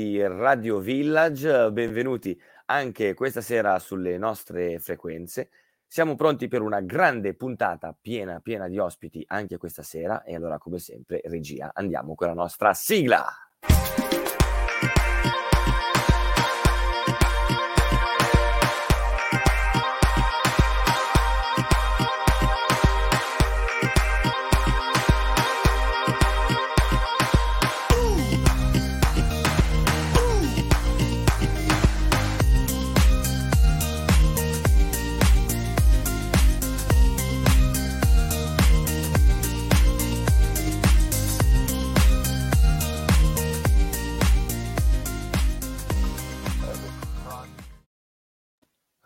Radio Village, benvenuti anche questa sera sulle nostre frequenze. Siamo pronti per una grande puntata piena, piena di ospiti anche questa sera e allora come sempre regia andiamo con la nostra sigla.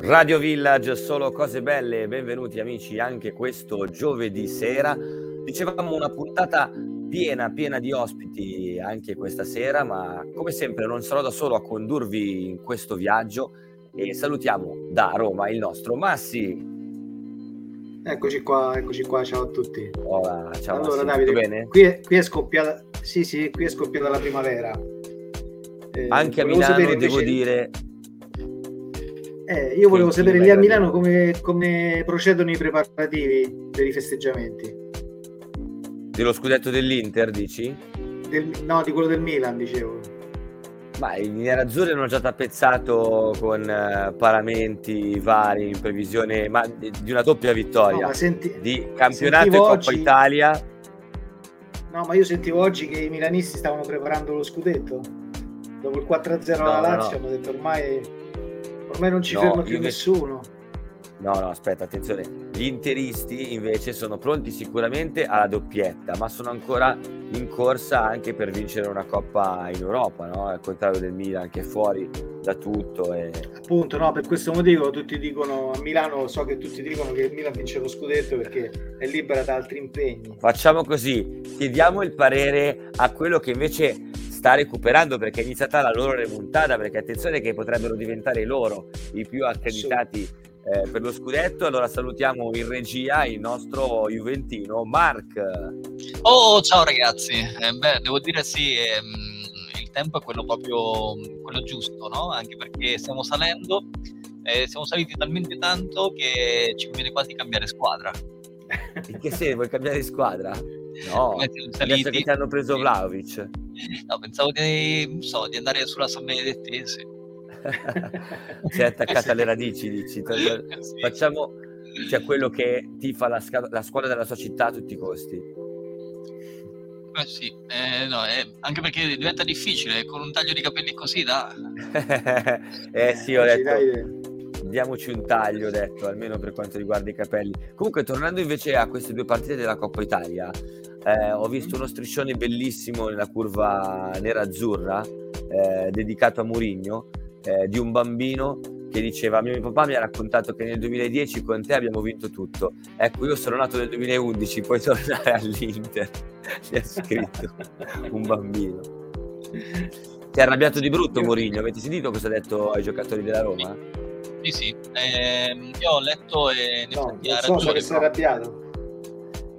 Radio Village, solo cose belle, benvenuti amici anche questo giovedì sera. Dicevamo una puntata piena, piena di ospiti anche questa sera, ma come sempre non sarò da solo a condurvi in questo viaggio e salutiamo da Roma il nostro Massi. Eccoci qua, eccoci qua, ciao a tutti. Hola, ciao allora Massi, Davide, bene? Qui è, qui è scoppiata, sì sì, qui è scoppiata la primavera. Eh, anche a Milano devo invece... dire eh, io volevo sapere lì a Milano come, come, procedono i preparativi per i festeggiamenti. Dello scudetto dell'Inter, dici? Del, no, di quello del Milan, dicevo. Ma i nerazzurri hanno già tappezzato con uh, paramenti vari in previsione ma di, di una doppia vittoria no, senti, di campionato e Coppa oggi... Italia. No, ma io sentivo oggi che i milanisti stavano preparando lo scudetto. Dopo il 4-0 no, alla Lazio no. hanno detto ormai Ormai non ci No, ferma più nessuno. No, no, aspetta, attenzione. Gli interisti invece sono pronti sicuramente alla doppietta, ma sono ancora in corsa anche per vincere una coppa in Europa, no? Al contrario del Milan che è fuori da tutto. E... Appunto, no, per questo motivo tutti dicono a Milano, so che tutti dicono che il Milan vince lo scudetto perché è libera da altri impegni. Facciamo così, chiediamo il parere a quello che invece sta recuperando perché è iniziata la loro remontata, perché attenzione che potrebbero diventare loro i più accreditati eh, per lo scudetto. Allora salutiamo in regia il nostro Juventino Mark. Oh, ciao ragazzi. Eh, beh, devo dire sì, ehm, il tempo è quello proprio quello giusto, no? Anche perché stiamo salendo, eh, siamo saliti talmente tanto che ci conviene quasi cambiare squadra. In che senso vuoi cambiare squadra? No, adesso saliti? che ti hanno preso Vlaovic. No, pensavo di, so, di andare sulla San Benedettese. Sei attaccata alle radici, dici. Sì. Facciamo cioè, quello che tifa la, sca- la squadra della sua città a tutti i costi. Eh sì, eh, no, eh, anche perché diventa difficile con un taglio di capelli così da... eh sì, ho Ci detto, dai- diamoci un taglio, ho detto, almeno per quanto riguarda i capelli. Comunque, tornando invece a queste due partite della Coppa Italia, eh, ho visto uno striscione bellissimo nella curva nera-azzurra, eh, dedicato a Murigno, eh, di un bambino che diceva mio papà mi ha raccontato che nel 2010 con te abbiamo vinto tutto ecco io sono nato nel 2011 puoi tornare all'Inter gli ha scritto un bambino si è arrabbiato di brutto Mourinho avete sentito cosa ha detto ai giocatori della Roma? Sì, sì, ehm, io ho letto e in No, non ha so, ragione. che sei arrabbiato.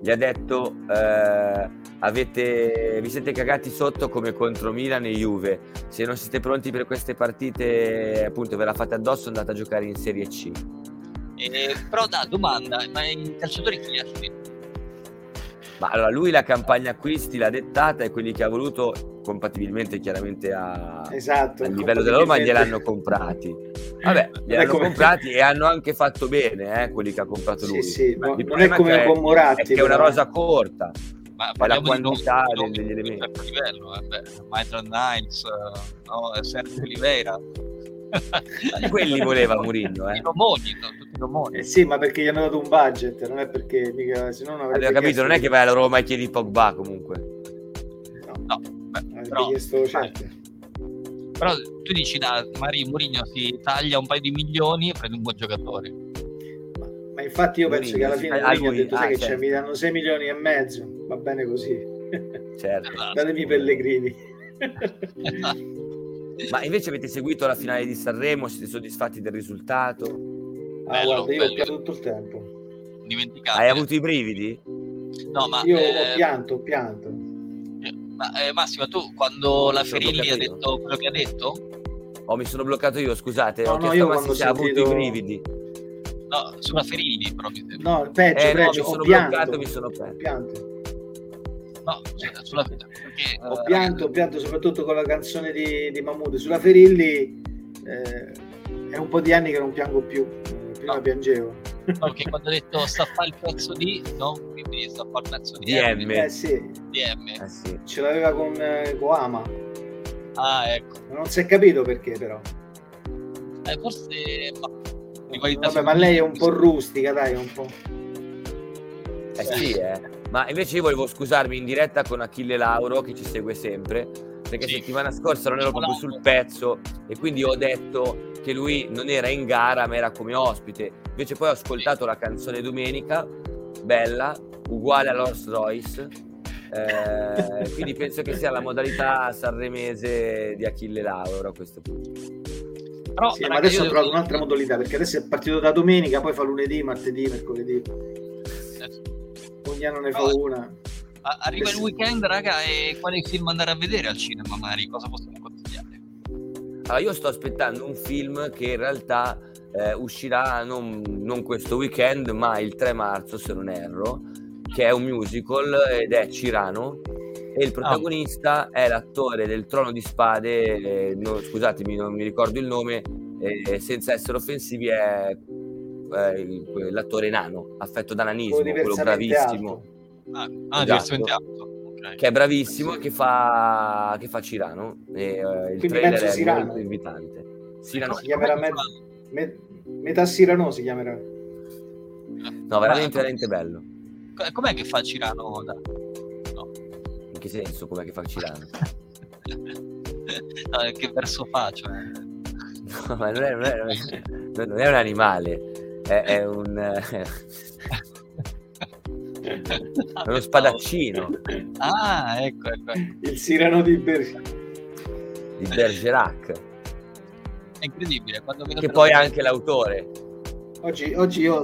gli ha detto eh, avete, vi siete cagati sotto come contro Milan e Juve se non siete pronti per queste partite appunto ve la fate addosso andate a giocare in Serie C Eh, però da domanda, ma i calciatori chi li ha scelti? Ma allora lui la campagna acquisti l'ha dettata e quelli che ha voluto, compatibilmente chiaramente a, Esatto. al livello della Roma, gliel'hanno comprati. Vabbè, è gliel'hanno come- comprati e hanno anche fatto bene eh, quelli che ha comprato lui. Sì, sì, no, Il non è come che con Moratti. è che è una però. rosa corta. Ma la parliamo di quantità nomi- degli elementi. un certo livello, eh, beh, Maitland Niles, eh, no, Sergio Oliveira. Quelli voleva Mourinho, eh. Eh sì, ma perché gli hanno dato un budget, non è perché mica, se no non avrebbe Aveva capito, non è che vai alla Roma e chiedi Pogba comunque. No, No, beh, avrebbe però, chiesto certe. Però tu dici, da Mari Mourinho si taglia un paio di milioni e prende un buon giocatore. Ma, ma infatti io penso Mourinho, che alla fine Mourinho ha lui- detto, ah, sai che c'è, certo. mi danno 6 milioni e mezzo, va bene così. Certo. Esatto. Datemi Pellegrini. Ma invece avete seguito la finale di Sanremo? Siete soddisfatti del risultato? Ah, Bello, guarda, io bello. ho pianto tutto il tempo. Dimenticate. Hai avuto i brividi? No, ma, Io eh, ho pianto, ho pianto. Ma, eh, Massimo, tu quando la Mi Ferilli ha detto quello che ha detto, Oh, mi sono bloccato io, scusate. No, ho no, chiesto io quando ho se ha avuto i sentito- brividi. no, sulla Ferilli proprio. No, peggio, Eh, no, peggio, mi ho sono pianto. bloccato, mi sono Ho perso. pianto. No, sulla perché, Ho eh, pianto, ho pianto soprattutto con la canzone di, di Mahmood. Sulla Ferilli eh, è un po' di anni che non piango più. Prima No. piangevo. No, perché quando ha detto sta a fare il pezzo di, no? Quindi sta a fare il pezzo di DM. Eh sì, DM. Eh sì. ce l'aveva con eh. Ah, ecco. Non si è capito perché però. Eh, forse ma, Vabbè, ma lei è un po' rustica, dai, è un po'. Eh sì, eh. Ma invece io volevo scusarmi in diretta con Achille Lauro che ci segue sempre, perché Sì. settimana scorsa non ero proprio sul pezzo e quindi ho detto che lui non era in gara ma era come ospite. Invece poi ho ascoltato la canzone domenica, bella, uguale a Rolls Royce. eh, quindi penso che sia la modalità sanremese di Achille Lauro a questo punto. Però, Sì, ma adesso ha trovato devo- un'altra modalità perché adesso è partito da domenica, poi fa lunedì, martedì, mercoledì. Ogni anno ne fa una. Arriva il weekend, raga, e quale film andare a vedere al cinema, Mari? Cosa possiamo consigliare? Allora, io sto aspettando un film che in realtà eh, uscirà non, non questo weekend, ma il 3 marzo, se non erro, che è un musical ed è Cirano. E il protagonista è l'attore del Trono di Spade, eh, no, scusatemi, non mi ricordo il nome, eh, senza essere offensivi, è eh, l'attore nano, affetto da nanismo, Quello bravissimo, alto. Ah, ah Esatto. diversamente alto. Ok. che è bravissimo e che fa, che fa Cirano. E, eh, il Quindi trailer mezzo è Cyrano. molto invitante. Cirano, Si chiamerà come- me- me- metà Sirano si chiamerà. no, veramente, veramente bello. Co- Com'è che fa Cirano da... In che senso? Com'è che fa Cirano? No, che verso fa? Cioè... No, ma non è, non è- non è un animale, è, è un, eh, è uno spadaccino Ah, ecco, ecco. ecco. Il Sirano di Ber- di Bergerac, È incredibile. Quando vedo che poi è anche l'autore. Oggi, oggi io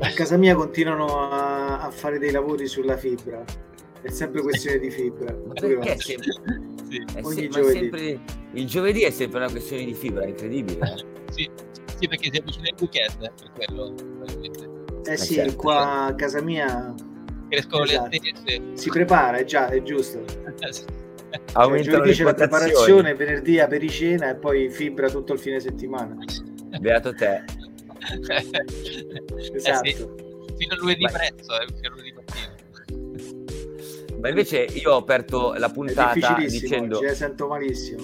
a casa mia continuano a, a fare dei lavori sulla fibra. È sempre questione di fibra. Perché sempre, Sì, è Ogni se- sempre- il giovedì è sempre una questione di fibra, è incredibile. sì, sì, perché si avvicina il weekend, per quello. Probabilmente. Eh sì, certo. qua a casa mia Crescono Esatto. le attese. si prepara, è già, è giusto. Aumentano giovedì le c'è la preparazione, venerdì apericena e poi fibra tutto il fine settimana. Beato te. Esatto. Eh sì, fino a lunedì Vai. prezzo, eh, fino a lunedì mattina. Ma invece io ho aperto la puntata difficilissimo dicendo oggi, eh, sento malissimo.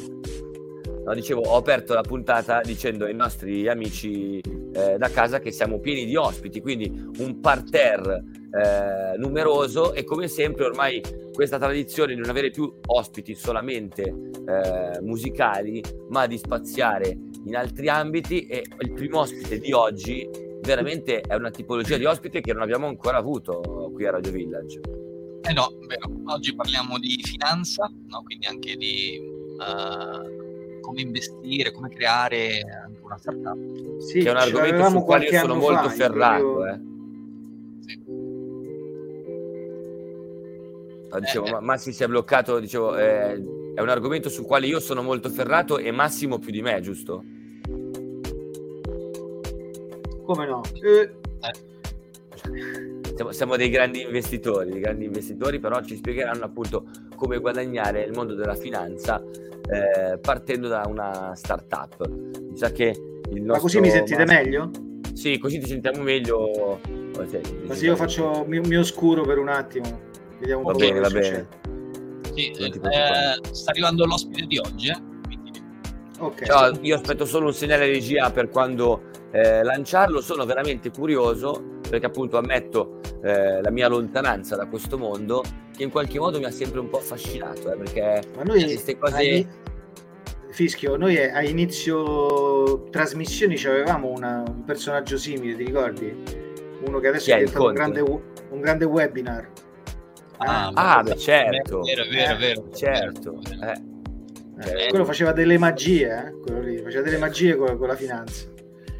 No, dicevo, ho aperto la puntata dicendo ai nostri amici eh, da casa che siamo pieni di ospiti, quindi un parterre eh, numeroso e come sempre ormai questa tradizione di non avere più ospiti solamente eh, musicali, ma di spaziare in altri ambiti e il primo ospite di oggi veramente è una tipologia di ospite che non abbiamo ancora avuto qui a Radio Village. Eh no, vero. Oggi parliamo di finanza, no? quindi anche di eh, come investire, come creare anche una startup. Sì, che è un argomento sul quale io sono molto fa, ferrato. proprio- eh. Sì. Dicevo, Eh, Massi si è bloccato, dicevo, eh, è un argomento sul quale io sono molto ferrato e Massimo più di me, giusto? Come no? Eh, Siamo, siamo dei grandi investitori, dei grandi investitori, però ci spiegheranno appunto come guadagnare nel mondo della finanza eh, partendo da una startup. Mi sa che il nostro ma così mi sentite Massi- meglio? Sì, così ti sentiamo meglio. Sì, Ma se io faccio mi, mi oscuro per un attimo, vediamo un Va po' bene, cosa va succede. Sì, Non ti eh, sta arrivando l'ospite di oggi, eh? quindi Ok. Ciao, io aspetto solo un segnale regia per quando eh, lanciarlo. Sono veramente curioso perché, appunto, ammetto eh, la mia lontananza da questo mondo che in qualche modo mi ha sempre un po' affascinato eh, perché Ma noi queste cose ai- Fischio, noi a inizio trasmissioni ci avevamo una- un personaggio simile, ti ricordi? Uno che adesso Chi è diventato un grande, un grande webinar. Ah, Ah, ma- beh, certo. Vero, vero, vero. certo vero. eh. Eh, Eh, quello faceva delle magie, eh? quello lì, faceva delle magie con, con la finanza.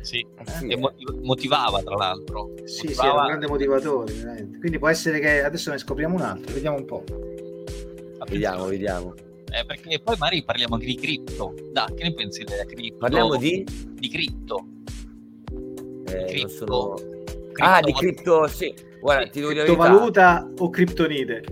Sì. eh sì, E motiv- motivava tra l'altro. Sì, sì, Motivava- era un grande motivatore, veramente. Quindi può essere che adesso ne scopriamo un altro, vediamo un po'. vediamo vediamo Eh, perché poi magari parliamo anche di cripto. Da, che ne pensi della cripto? parliamo di di cripto. eh, cripto. sono... Cripto- ah di cripto sì guarda Sì, ti devo dire Criptovaluta o criptonite?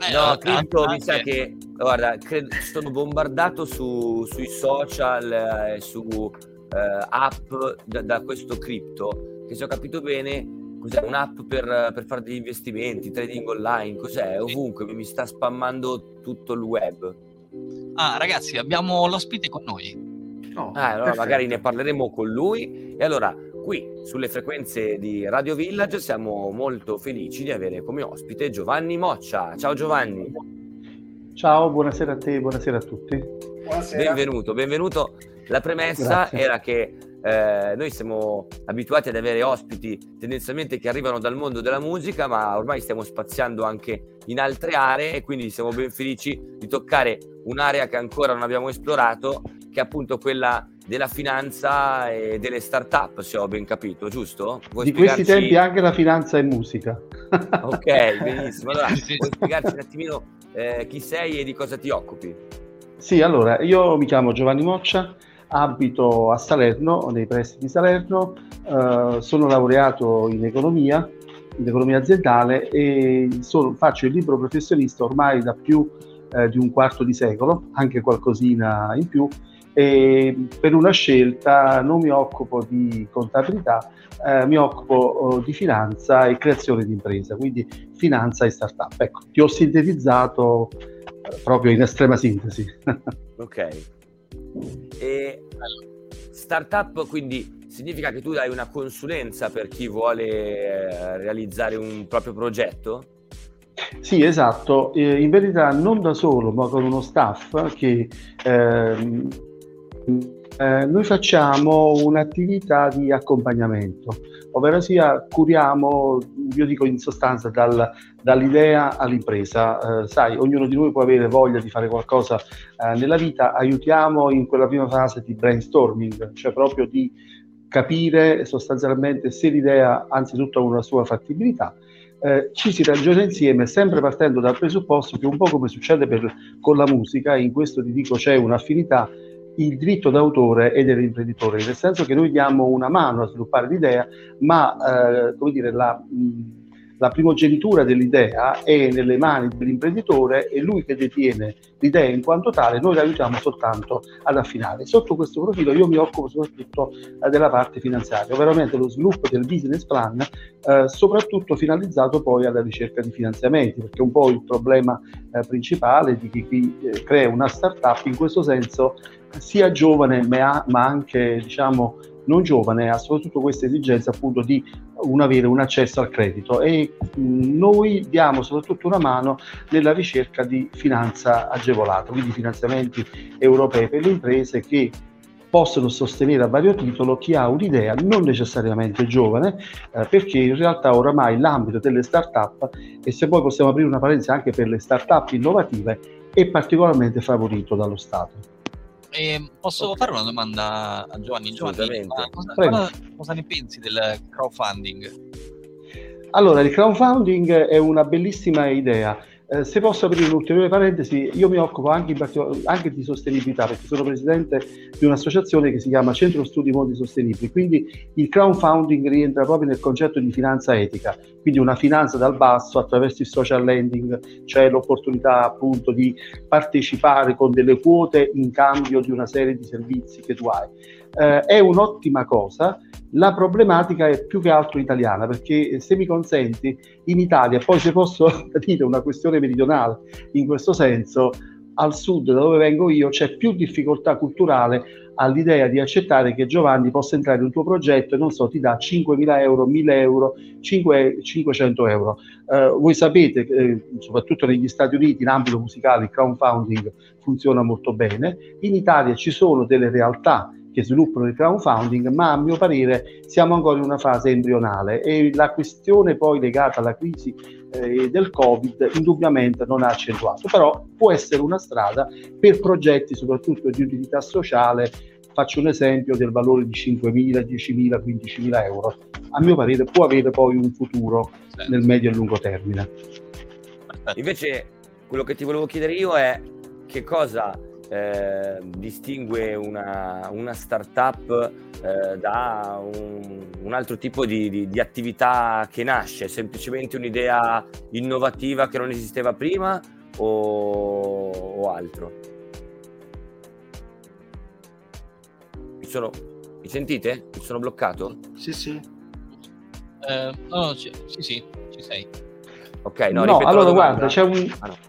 Eh, No, anche- cripto mi sa che, guarda, credo, sono bombardato su- sui social e su eh, app da, da questo cripto, che se ho capito bene, cos'è un'app per, per fare degli investimenti, trading online, cos'è? Ovunque, mi sta spammando tutto il web. Ah, ragazzi, abbiamo l'ospite con noi. No, Ah, allora perfetto. magari ne parleremo con lui. E allora, qui sulle frequenze di Radio Village siamo molto felici di avere come ospite Giovanni Moccia. Ciao Giovanni. Ciao, buonasera a te, buonasera a tutti. Buonasera. Benvenuto, benvenuto. La premessa Grazie. era che eh, noi siamo abituati ad avere ospiti tendenzialmente che arrivano dal mondo della musica, ma ormai stiamo spaziando anche in altre aree e quindi siamo ben felici di toccare un'area che ancora non abbiamo esplorato, che è appunto quella della finanza e delle start-up, se ho ben capito, giusto? Vuoi Di questi spiegarci- tempi anche la finanza è musica. Ok, benissimo. Allora, Sì. vuoi spiegarci un attimino eh, chi sei e di cosa ti occupi? Sì, allora, io mi chiamo Giovanni Moccia, abito a Salerno, nei pressi di Salerno, eh, sono laureato in economia, in economia aziendale e sono- faccio il libro professionista ormai da più eh, di un quarto di secolo, anche qualcosina in più, e per una scelta non mi occupo di contabilità, eh, mi occupo oh, di finanza e creazione di impresa, quindi finanza e startup. Ecco, ti ho sintetizzato eh, proprio in estrema sintesi. Ok. E startup quindi significa che tu dai una consulenza per chi vuole eh, realizzare un proprio progetto? Sì, esatto, Eh, in verità non da solo, ma con uno staff che ehm, eh, noi facciamo un'attività di accompagnamento, ovvero sia curiamo, io dico in sostanza, dal- dall'idea all'impresa. Eh, sai, ognuno di noi può avere voglia di fare qualcosa eh, nella vita, aiutiamo in quella prima fase di brainstorming, cioè proprio di capire sostanzialmente se l'idea anzitutto ha una sua fattibilità eh, ci si ragiona insieme, sempre partendo dal presupposto che un po' come succede per- con la musica, in questo ti dico c'è un'affinità, il diritto d'autore e dell'imprenditore, nel senso che noi diamo una mano a sviluppare l'idea, ma eh, come dire, la, la primogenitura dell'idea è nelle mani dell'imprenditore, è lui che detiene l'idea in quanto tale, noi l'aiutiamo soltanto ad affinare. Sotto questo profilo io mi occupo soprattutto eh, della parte finanziaria, veramente lo sviluppo del business plan eh, soprattutto finalizzato poi alla ricerca di finanziamenti, perché un po' il problema eh, principale di chi, chi, eh, crea una startup in questo senso sia giovane ma, anche diciamo non giovane ha soprattutto questa esigenza appunto di un avere un accesso al credito e noi diamo soprattutto una mano nella ricerca di finanza agevolata, quindi finanziamenti europei per le imprese che possono sostenere a vario titolo chi ha un'idea non necessariamente giovane, eh, perché in realtà oramai l'ambito delle start-up, e se poi possiamo aprire una parentesi anche per le start-up innovative, è particolarmente favorito dallo Stato. E posso fare una domanda a Giovanni? Giovanni, cosa, cosa- cosa ne pensi del crowdfunding? Allora, il crowdfunding è una bellissima idea. Eh, se posso aprire un'ulteriore parentesi, io mi occupo anche, in anche di sostenibilità perché sono presidente di un'associazione che si chiama Centro Studi Mondi Sostenibili, quindi il crowdfunding rientra proprio nel concetto di finanza etica, quindi una finanza dal basso attraverso il social lending, cioè l'opportunità appunto di partecipare con delle quote in cambio di una serie di servizi che tu hai. Eh, è un'ottima cosa, la problematica è più che altro italiana, perché eh, se mi consenti, in Italia, poi se posso dire una questione meridionale in questo senso, al sud, da dove vengo io, c'è più difficoltà culturale all'idea di accettare che Giovanni possa entrare in un tuo progetto e non so, ti dà 5.000 euro, 1.000 euro, 5, 500 euro. Eh, voi sapete, eh, soprattutto negli Stati Uniti, in ambito musicale, il crowdfunding funziona molto bene. In Italia ci sono delle realtà che sviluppano il crowdfunding, ma a mio parere siamo ancora in una fase embrionale e la questione poi legata alla crisi eh, del Covid indubbiamente non ha accentuato, però può essere una strada per progetti soprattutto di utilità sociale. Faccio un esempio del valore di 5.000, 10.000, 15.000 euro. A mio parere può avere poi un futuro sì. nel medio e lungo termine. Invece quello che ti volevo chiedere io è che cosa eh, distingue una, una startup eh, da un, un, altro tipo di, di, di, attività che nasce? Semplicemente un'idea innovativa che non esisteva prima o, o altro? Mi, sono, mi sentite? Mi sono bloccato? Sì, sì. Eh, no, c- sì, sì, ci sei. Ok, no, no allora guarda, c'è un... Ah, no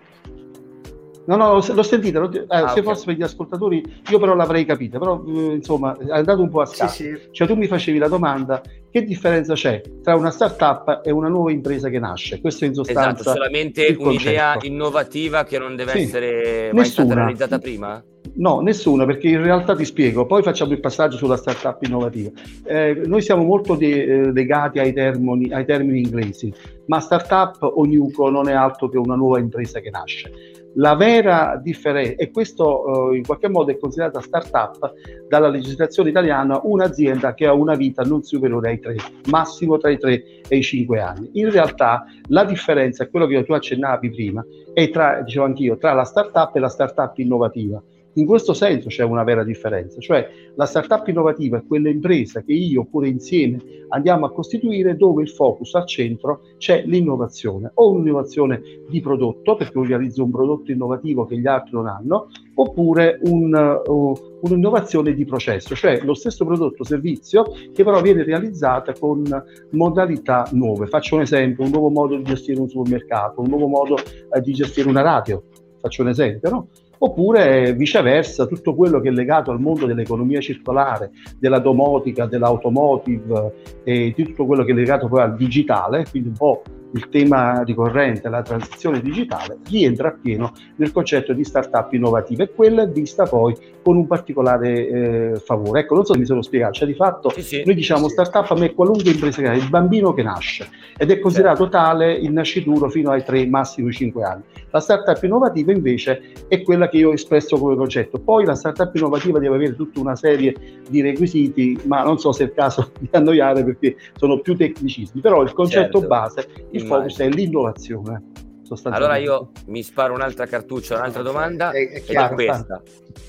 No, no, l'ho sentita, eh, ah, se okay. fosse per gli ascoltatori, io però l'avrei capita, però eh, insomma è andato un po' a scatto. Sì, sì. Cioè tu mi facevi la domanda, che differenza c'è tra una startup e una nuova impresa che nasce? Questo in sostanza Esatto, solamente un'idea innovativa che non deve sì. essere mai stata realizzata prima? No, nessuna, perché in realtà ti spiego, poi facciamo il passaggio sulla startup innovativa. Eh, noi siamo molto de- eh, legati ai termini, ai termini inglesi, ma startup o newco non è altro che una nuova impresa che nasce. La vera differenza, e questo eh, in qualche modo è considerata startup dalla legislazione italiana, un'azienda che ha una vita non superiore ai tre, massimo tra i tre e i cinque anni. In realtà la differenza, quello che tu accennavi prima, è tra, dicevo anch'io, tra la startup e la startup innovativa. In questo senso c'è una vera differenza, cioè la startup innovativa è quella impresa che io oppure insieme andiamo a costituire dove il focus al centro c'è l'innovazione, o un'innovazione di prodotto perché io realizzo un prodotto innovativo che gli altri non hanno, oppure un, uh, un'innovazione di processo, cioè lo stesso prodotto o servizio che però viene realizzata con modalità nuove. Faccio un esempio, un nuovo modo di gestire un supermercato, un nuovo modo uh, di gestire una radio, faccio un esempio, no? Oppure viceversa tutto quello che è legato al mondo dell'economia circolare, della domotica, dell'automotive e di tutto quello che è legato poi al digitale, quindi un po' il tema ricorrente, la transizione digitale, rientra appieno nel concetto di startup innovative. E quella è vista poi con un particolare eh, favore. Ecco, non so se mi sono spiegato, cioè di fatto sì, sì, noi diciamo sì. startup a me qualunque impresa che è il bambino che nasce ed è considerato tale il nascituro fino ai 3, massimo 5 anni. La startup innovativa invece è quella che io ho espresso come concetto. Poi la startup innovativa deve avere tutta una serie di requisiti, ma non so se è il caso di annoiare perché sono più tecnicismi, però il concetto certo. base, il focus è l'innovazione. Allora io mi sparo un'altra cartuccia, un'altra domanda è, è chiaro, ed è questa.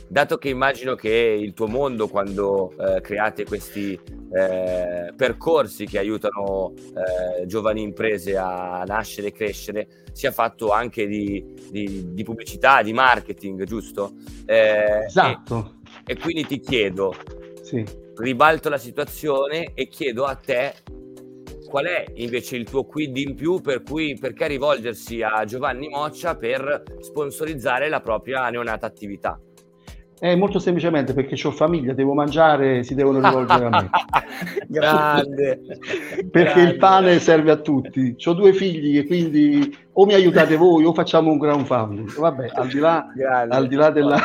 Dato che immagino che il tuo mondo quando eh, create questi eh, percorsi che aiutano eh, giovani imprese a nascere e crescere sia fatto anche di, di, di pubblicità, di marketing, giusto? Eh, esatto. E, e, quindi ti chiedo, sì. ribalto la situazione e chiedo a te qual è invece il tuo quid in più per cui perché rivolgersi a Giovanni Moccia per sponsorizzare la propria neonata attività? È molto semplicemente perché ho famiglia, devo mangiare, si devono rivolgere a me. Grande. perché Grande. il pane serve a tutti. Ho due figli e quindi o mi aiutate voi o facciamo un crowdfunding. Vabbè, al di là, al di là della,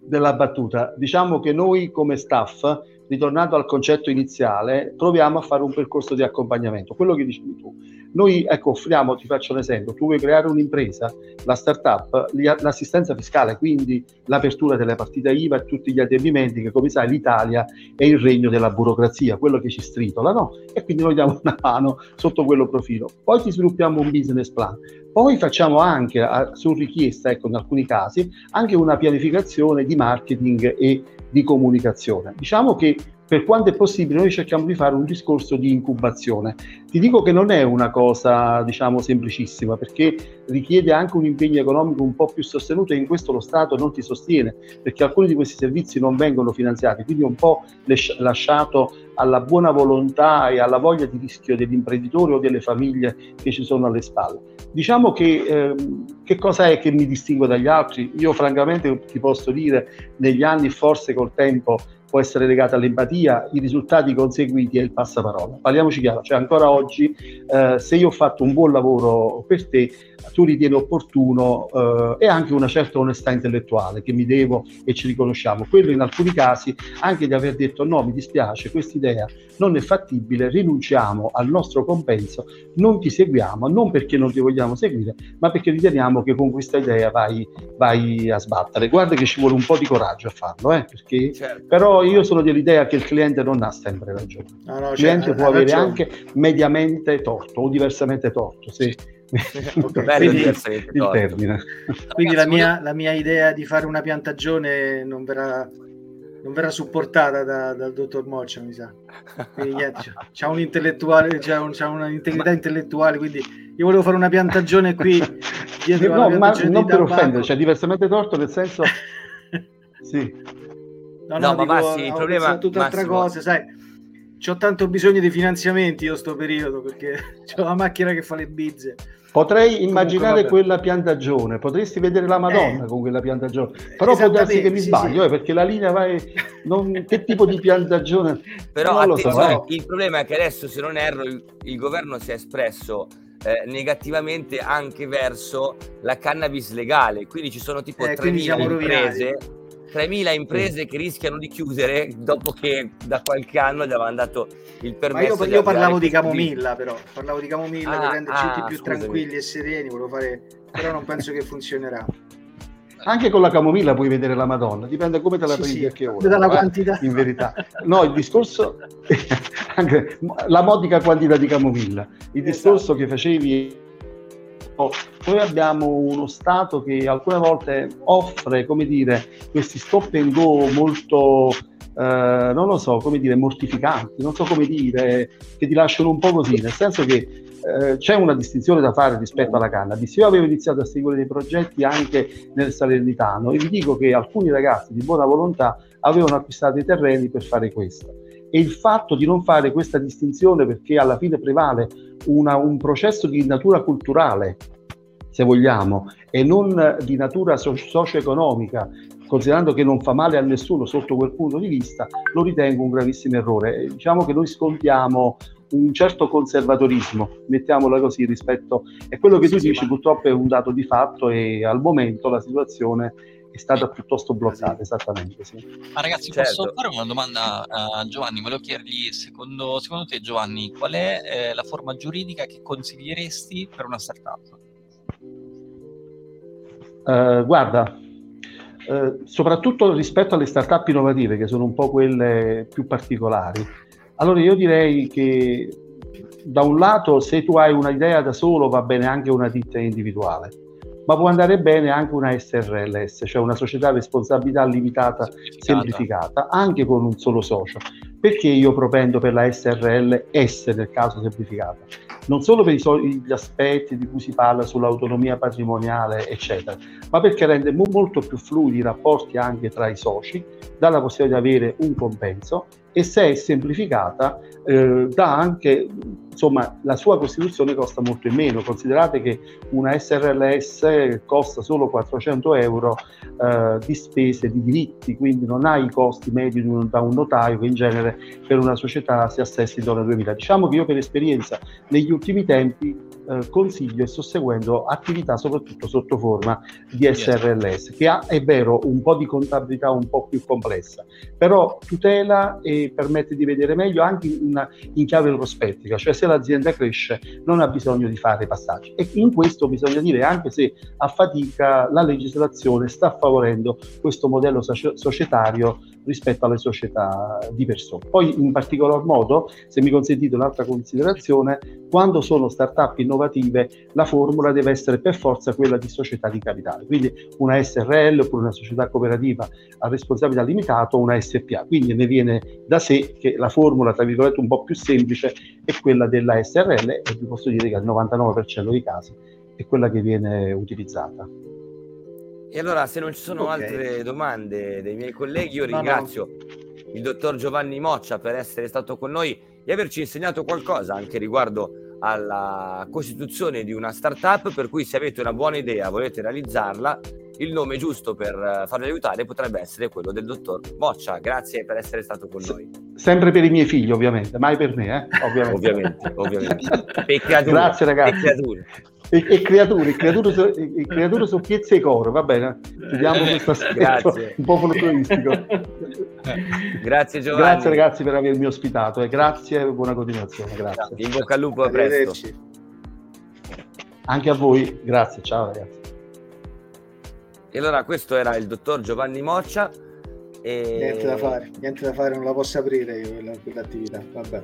della battuta, diciamo che noi come staff ritornando al concetto iniziale, proviamo a fare un percorso di accompagnamento. Quello che dici tu. Noi ecco, offriamo, ti faccio un esempio, tu vuoi creare un'impresa, la startup, l'assistenza fiscale, quindi l'apertura delle partite IVA e tutti gli adempimenti che come sai l'Italia è il regno della burocrazia, quello che ci stritola, no? E quindi noi diamo una mano sotto quello profilo. Poi ti sviluppiamo un business plan. Poi facciamo anche, su richiesta, ecco, in alcuni casi, anche una pianificazione di marketing e di comunicazione. Diciamo che per quanto è possibile noi cerchiamo di fare un discorso di incubazione. Ti dico che non è una cosa, diciamo, semplicissima, perché richiede anche un impegno economico un po' più sostenuto e in questo lo Stato non ti sostiene, perché alcuni di questi servizi non vengono finanziati, quindi è un po' lasciato alla buona volontà e alla voglia di rischio degli imprenditori o delle famiglie che ci sono alle spalle. Diciamo che eh, che cosa è che mi distingue dagli altri? Io francamente ti posso dire, negli anni forse col tempo può essere legata all'empatia, i risultati conseguiti e il passaparola. Parliamoci chiaro, cioè ancora oggi eh, se io ho fatto un buon lavoro per te, tu ritieni opportuno eh, e anche una certa onestà intellettuale che mi devo e ci riconosciamo. Quello in alcuni casi anche di aver detto no, mi dispiace, questa idea non è fattibile, rinunciamo al nostro compenso, non ti seguiamo, non perché non ti vogliamo seguire, ma perché riteniamo che con questa idea vai, vai a sbattere. Guarda che ci vuole un po' di coraggio a farlo, eh, perché certo. però io sono dell'idea che il cliente non ha sempre ragione. No, no, il cliente cioè, può avere ragione. anche mediamente torto o diversamente torto. Se, quindi, il termine. quindi la, mia, la mia idea di fare una piantagione non verrà non verrà supportata da, dal dottor Moccia, mi sa. Quindi niente, c'ha un intellettuale, c'ha, un, c'ha un'integrità intellettuale, quindi io volevo fare una piantagione qui dietro no, ma non per offendere, cioè diversamente torto nel senso sì. No, no, no ma dico, Massi, il problema è altre cose, sai. Ho tanto bisogno di finanziamenti io sto periodo perché ho la macchina che fa le bizze. Potrei immaginare quella piantagione, potresti vedere la Madonna eh, con quella piantagione, però può darsi che mi sì, sbaglio, sì. Eh, perché la linea va... Non... che tipo di piantagione? Però attenzione, so, eh. il problema è che adesso, se non erro, il, il governo si è espresso eh, negativamente anche verso la cannabis legale, quindi ci sono tipo eh, 3.000 imprese... 3.000 imprese che rischiano di chiudere dopo che da qualche anno gli avevano dato il permesso. Ma io, io parlavo di camomilla, però parlavo di camomilla ah, per renderci ah, tutti più scusami. tranquilli e sereni. Volevo fare, però non penso che funzionerà. Anche con la camomilla puoi vedere la Madonna, dipende come te la sì, prendi sì, a che ora. Dalla eh, quantità. In verità. No, il discorso, anche la modica quantità di camomilla. Il esatto. discorso che facevi noi abbiamo uno Stato che alcune volte offre, come dire, questi stop and go molto, eh, non lo so, come dire, mortificanti, non so come dire, che ti lasciano un po' così, nel senso che eh, c'è una distinzione da fare rispetto alla cannabis. Io avevo iniziato a seguire dei progetti anche nel Salernitano e vi dico che alcuni ragazzi di buona volontà avevano acquistato i terreni per fare questo. E il fatto di non fare questa distinzione perché alla fine prevale una, un processo di natura culturale, se vogliamo, e non di natura so- socio-economica, considerando che non fa male a nessuno sotto quel punto di vista, lo ritengo un gravissimo errore. Diciamo che noi scontiamo un certo conservatorismo, mettiamola così, rispetto a quello che tu sì, dici, ma... purtroppo è un dato di fatto e al momento la situazione è stata piuttosto bloccata, esattamente. Sì. Ma ragazzi, certo. posso fare una domanda a Giovanni? Volevo chiedergli, secondo, secondo te Giovanni, qual è eh, la forma giuridica che consiglieresti per una startup? Uh, guarda, uh, soprattutto rispetto alle startup innovative, che sono un po' quelle più particolari, allora io direi che da un lato se tu hai un'idea da solo va bene anche una ditta individuale ma può andare bene anche una SRLS, cioè una società a responsabilità limitata semplificata. semplificata, anche con un solo socio. Perché io propendo per la SRLS nel caso semplificata? Non solo per gli aspetti di cui si parla sull'autonomia patrimoniale, eccetera, ma perché rende molto più fluidi i rapporti anche tra i soci, dà la possibilità di avere un compenso e se è semplificata eh, dà anche insomma la sua costituzione costa molto in meno. Considerate che una SRLS costa solo 400 euro eh, di spese di diritti quindi non ha i costi medi da un notaio che in genere per una società si assesta intorno a 2000 diciamo che io per esperienza negli ultimi tempi eh, consiglio e sto seguendo attività soprattutto sotto forma di SRLS, che ha, è vero, un po' di contabilità un po' più complessa, però tutela e permette di vedere meglio anche in, in chiave prospettica, cioè se l'azienda cresce non ha bisogno di fare passaggi. E in questo bisogna dire, anche se a fatica, la legislazione sta favorendo questo modello societario rispetto alle società di persone. Poi in particolar modo, se mi consentite un'altra considerazione, quando sono start-up innovative la formula deve essere per forza quella di società di capitale, quindi una SRL oppure una società cooperativa a responsabilità limitata o una SPA. Quindi ne viene da sé che la formula, tra virgolette, un po' più semplice è quella della SRL e vi posso dire che al 99% dei casi è quella che viene utilizzata. E allora, se non ci sono okay. altre domande dei miei colleghi, io ringrazio no, no. il dottor Giovanni Moccia per essere stato con noi e averci insegnato qualcosa anche riguardo alla costituzione di una startup, per cui se avete una buona idea, volete realizzarla, il nome giusto per farvi aiutare potrebbe essere quello del dottor Moccia. Grazie per essere stato con noi. Sempre per i miei figli, ovviamente, mai per me, eh? ovviamente. ovviamente, ovviamente. Grazie ragazzi. Creature e, e creature, creature, so, e, creature soffiezze e coro, va bene? Vediamo questo aspetto un po' folcloristico. grazie Giovanni. Grazie ragazzi per avermi ospitato e grazie e buona continuazione. Grazie. In bocca al lupo, a presto. Anche a voi, grazie, ciao ragazzi. E allora questo era il dottor Giovanni Moccia. E... Niente da fare, niente da fare, non la posso aprire io quell'attività, vabbè.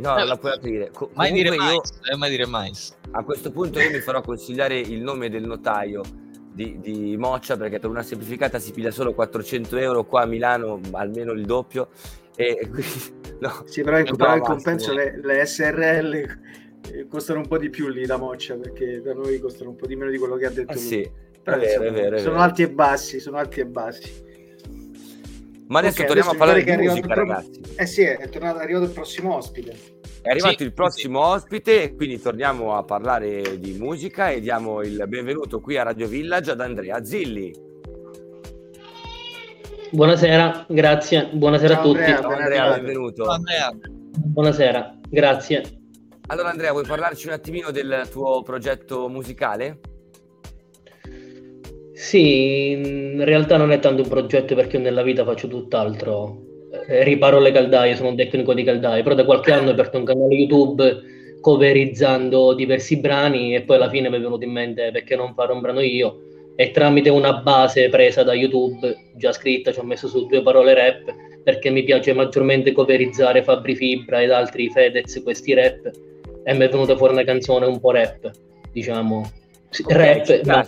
No, non la puoi aprire. Co- mai dire mai, io, eh, mai dire mai. A questo punto io mi farò consigliare il nome del notaio di, di, Moccia perché per una semplificata si piglia solo 400 euro, qua a Milano almeno il doppio. E quindi, no, sì, però in, però in compenso le, le, SRL eh, costano un po' di più lì da Moccia perché da noi costano un po' di meno di quello che ha detto ah, lui. Sì, però, è vero, insomma, è vero, sono vero. alti e bassi, sono alti e bassi. Ma adesso okay, torniamo adesso a parlare di musica, pro... ragazzi. Eh sì, è, tornato, è arrivato il prossimo ospite. È arrivato sì, il prossimo sì. ospite, quindi torniamo a parlare di musica e diamo il benvenuto qui a Radio Village ad Andrea Zilli. Buonasera, grazie. Buonasera Ciao, a tutti. Ciao Andrea, benvenuto. Ciao Andrea. Buonasera, grazie. Allora Andrea, vuoi parlarci un attimino del tuo progetto musicale? Sì, in realtà non è tanto un progetto perché io nella vita faccio tutt'altro. Eh, riparo le caldaie, sono un tecnico di caldaie, però da qualche anno ho aperto un canale YouTube coverizzando diversi brani e poi alla fine mi è venuto in mente perché non fare un brano io. E tramite una base presa da YouTube già scritta ci ho messo su due parole rap perché mi piace maggiormente coverizzare Fabri Fibra ed altri Fedez questi rap e mi è venuta fuori una canzone un po' rap diciamo. Okay, rap ma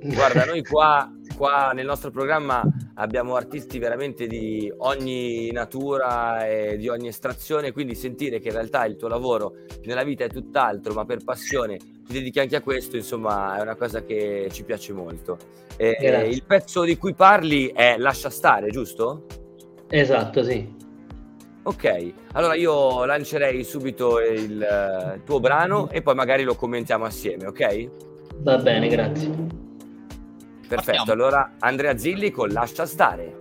Guarda, noi qua, qua, nel nostro programma abbiamo artisti veramente di ogni natura e di ogni estrazione, quindi sentire che in realtà il tuo lavoro nella vita è tutt'altro, ma per passione ti dedichi anche a questo, insomma, è una cosa che ci piace molto. E, il pezzo di cui parli è Lascia stare, giusto? Esatto, sì. Ok, allora io lancerei subito il uh, tuo brano e poi magari lo commentiamo assieme, ok? Va bene, grazie. Perfetto, Partiamo. allora Andrea Zilli con Lascia stare.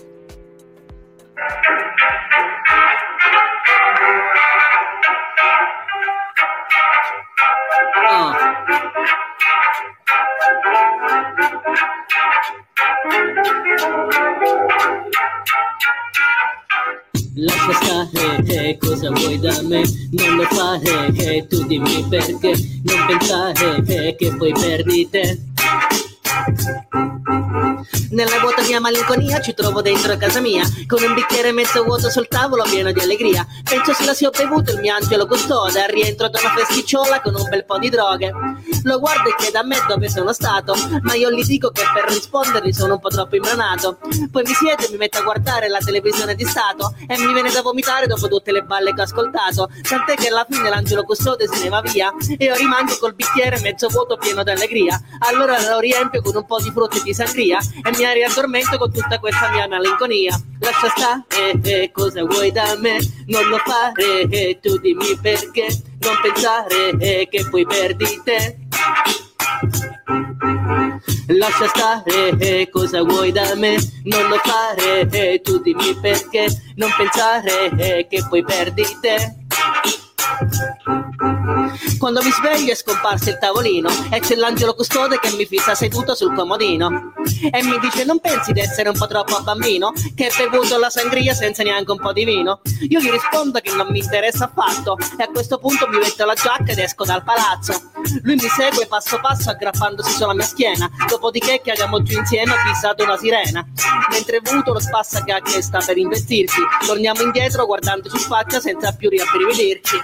Lascia stare, che cosa vuoi da me? Non lo fare, che tu dimmi perché Non pensare, che, che poi perdi te nella vuota mia malinconia ci trovo dentro casa mia Con un bicchiere mezzo vuoto sul tavolo pieno di allegria. Penso se la si ho bevuto il mio angelo custode rientro da una festicciola con un bel po' di droghe Lo guardo e chiede a me dove sono stato Ma io gli dico che per rispondergli sono un po' troppo imbranato Poi mi siedo e mi metto a guardare la televisione di Stato E mi viene da vomitare dopo tutte le balle che ho ascoltato Tant'è che alla fine l'angelo custode se ne va via E io rimango col bicchiere mezzo vuoto pieno di allegria Allora lo riempio con un po' di frutta e di sangria E mi riaddormento con tutta questa mia malinconia. Lascia stare, eh, cosa vuoi da me? Non lo fare, eh, tu dimmi perché. Non pensare eh, che poi perdi te. Lascia stare, eh, cosa vuoi da me? Non lo fare, eh, tu dimmi perché. Non pensare che poi perdi te. Quando mi sveglio è scomparso il tavolino e c'è l'angelo custode che mi fissa seduto sul comodino e mi dice non pensi di essere un po' troppo bambino che hai bevuto la sangria senza neanche un po' di vino? Io gli rispondo che non mi interessa affatto e a questo punto mi metto la giacca ed esco dal palazzo. Lui mi segue passo passo aggrappandosi sulla mia schiena, dopodiché chiariamo giù insieme fissato una sirena. Mentre Vuto lo spassa che sta per investirsi, torniamo indietro guardandoci in faccia senza più riabrividirci.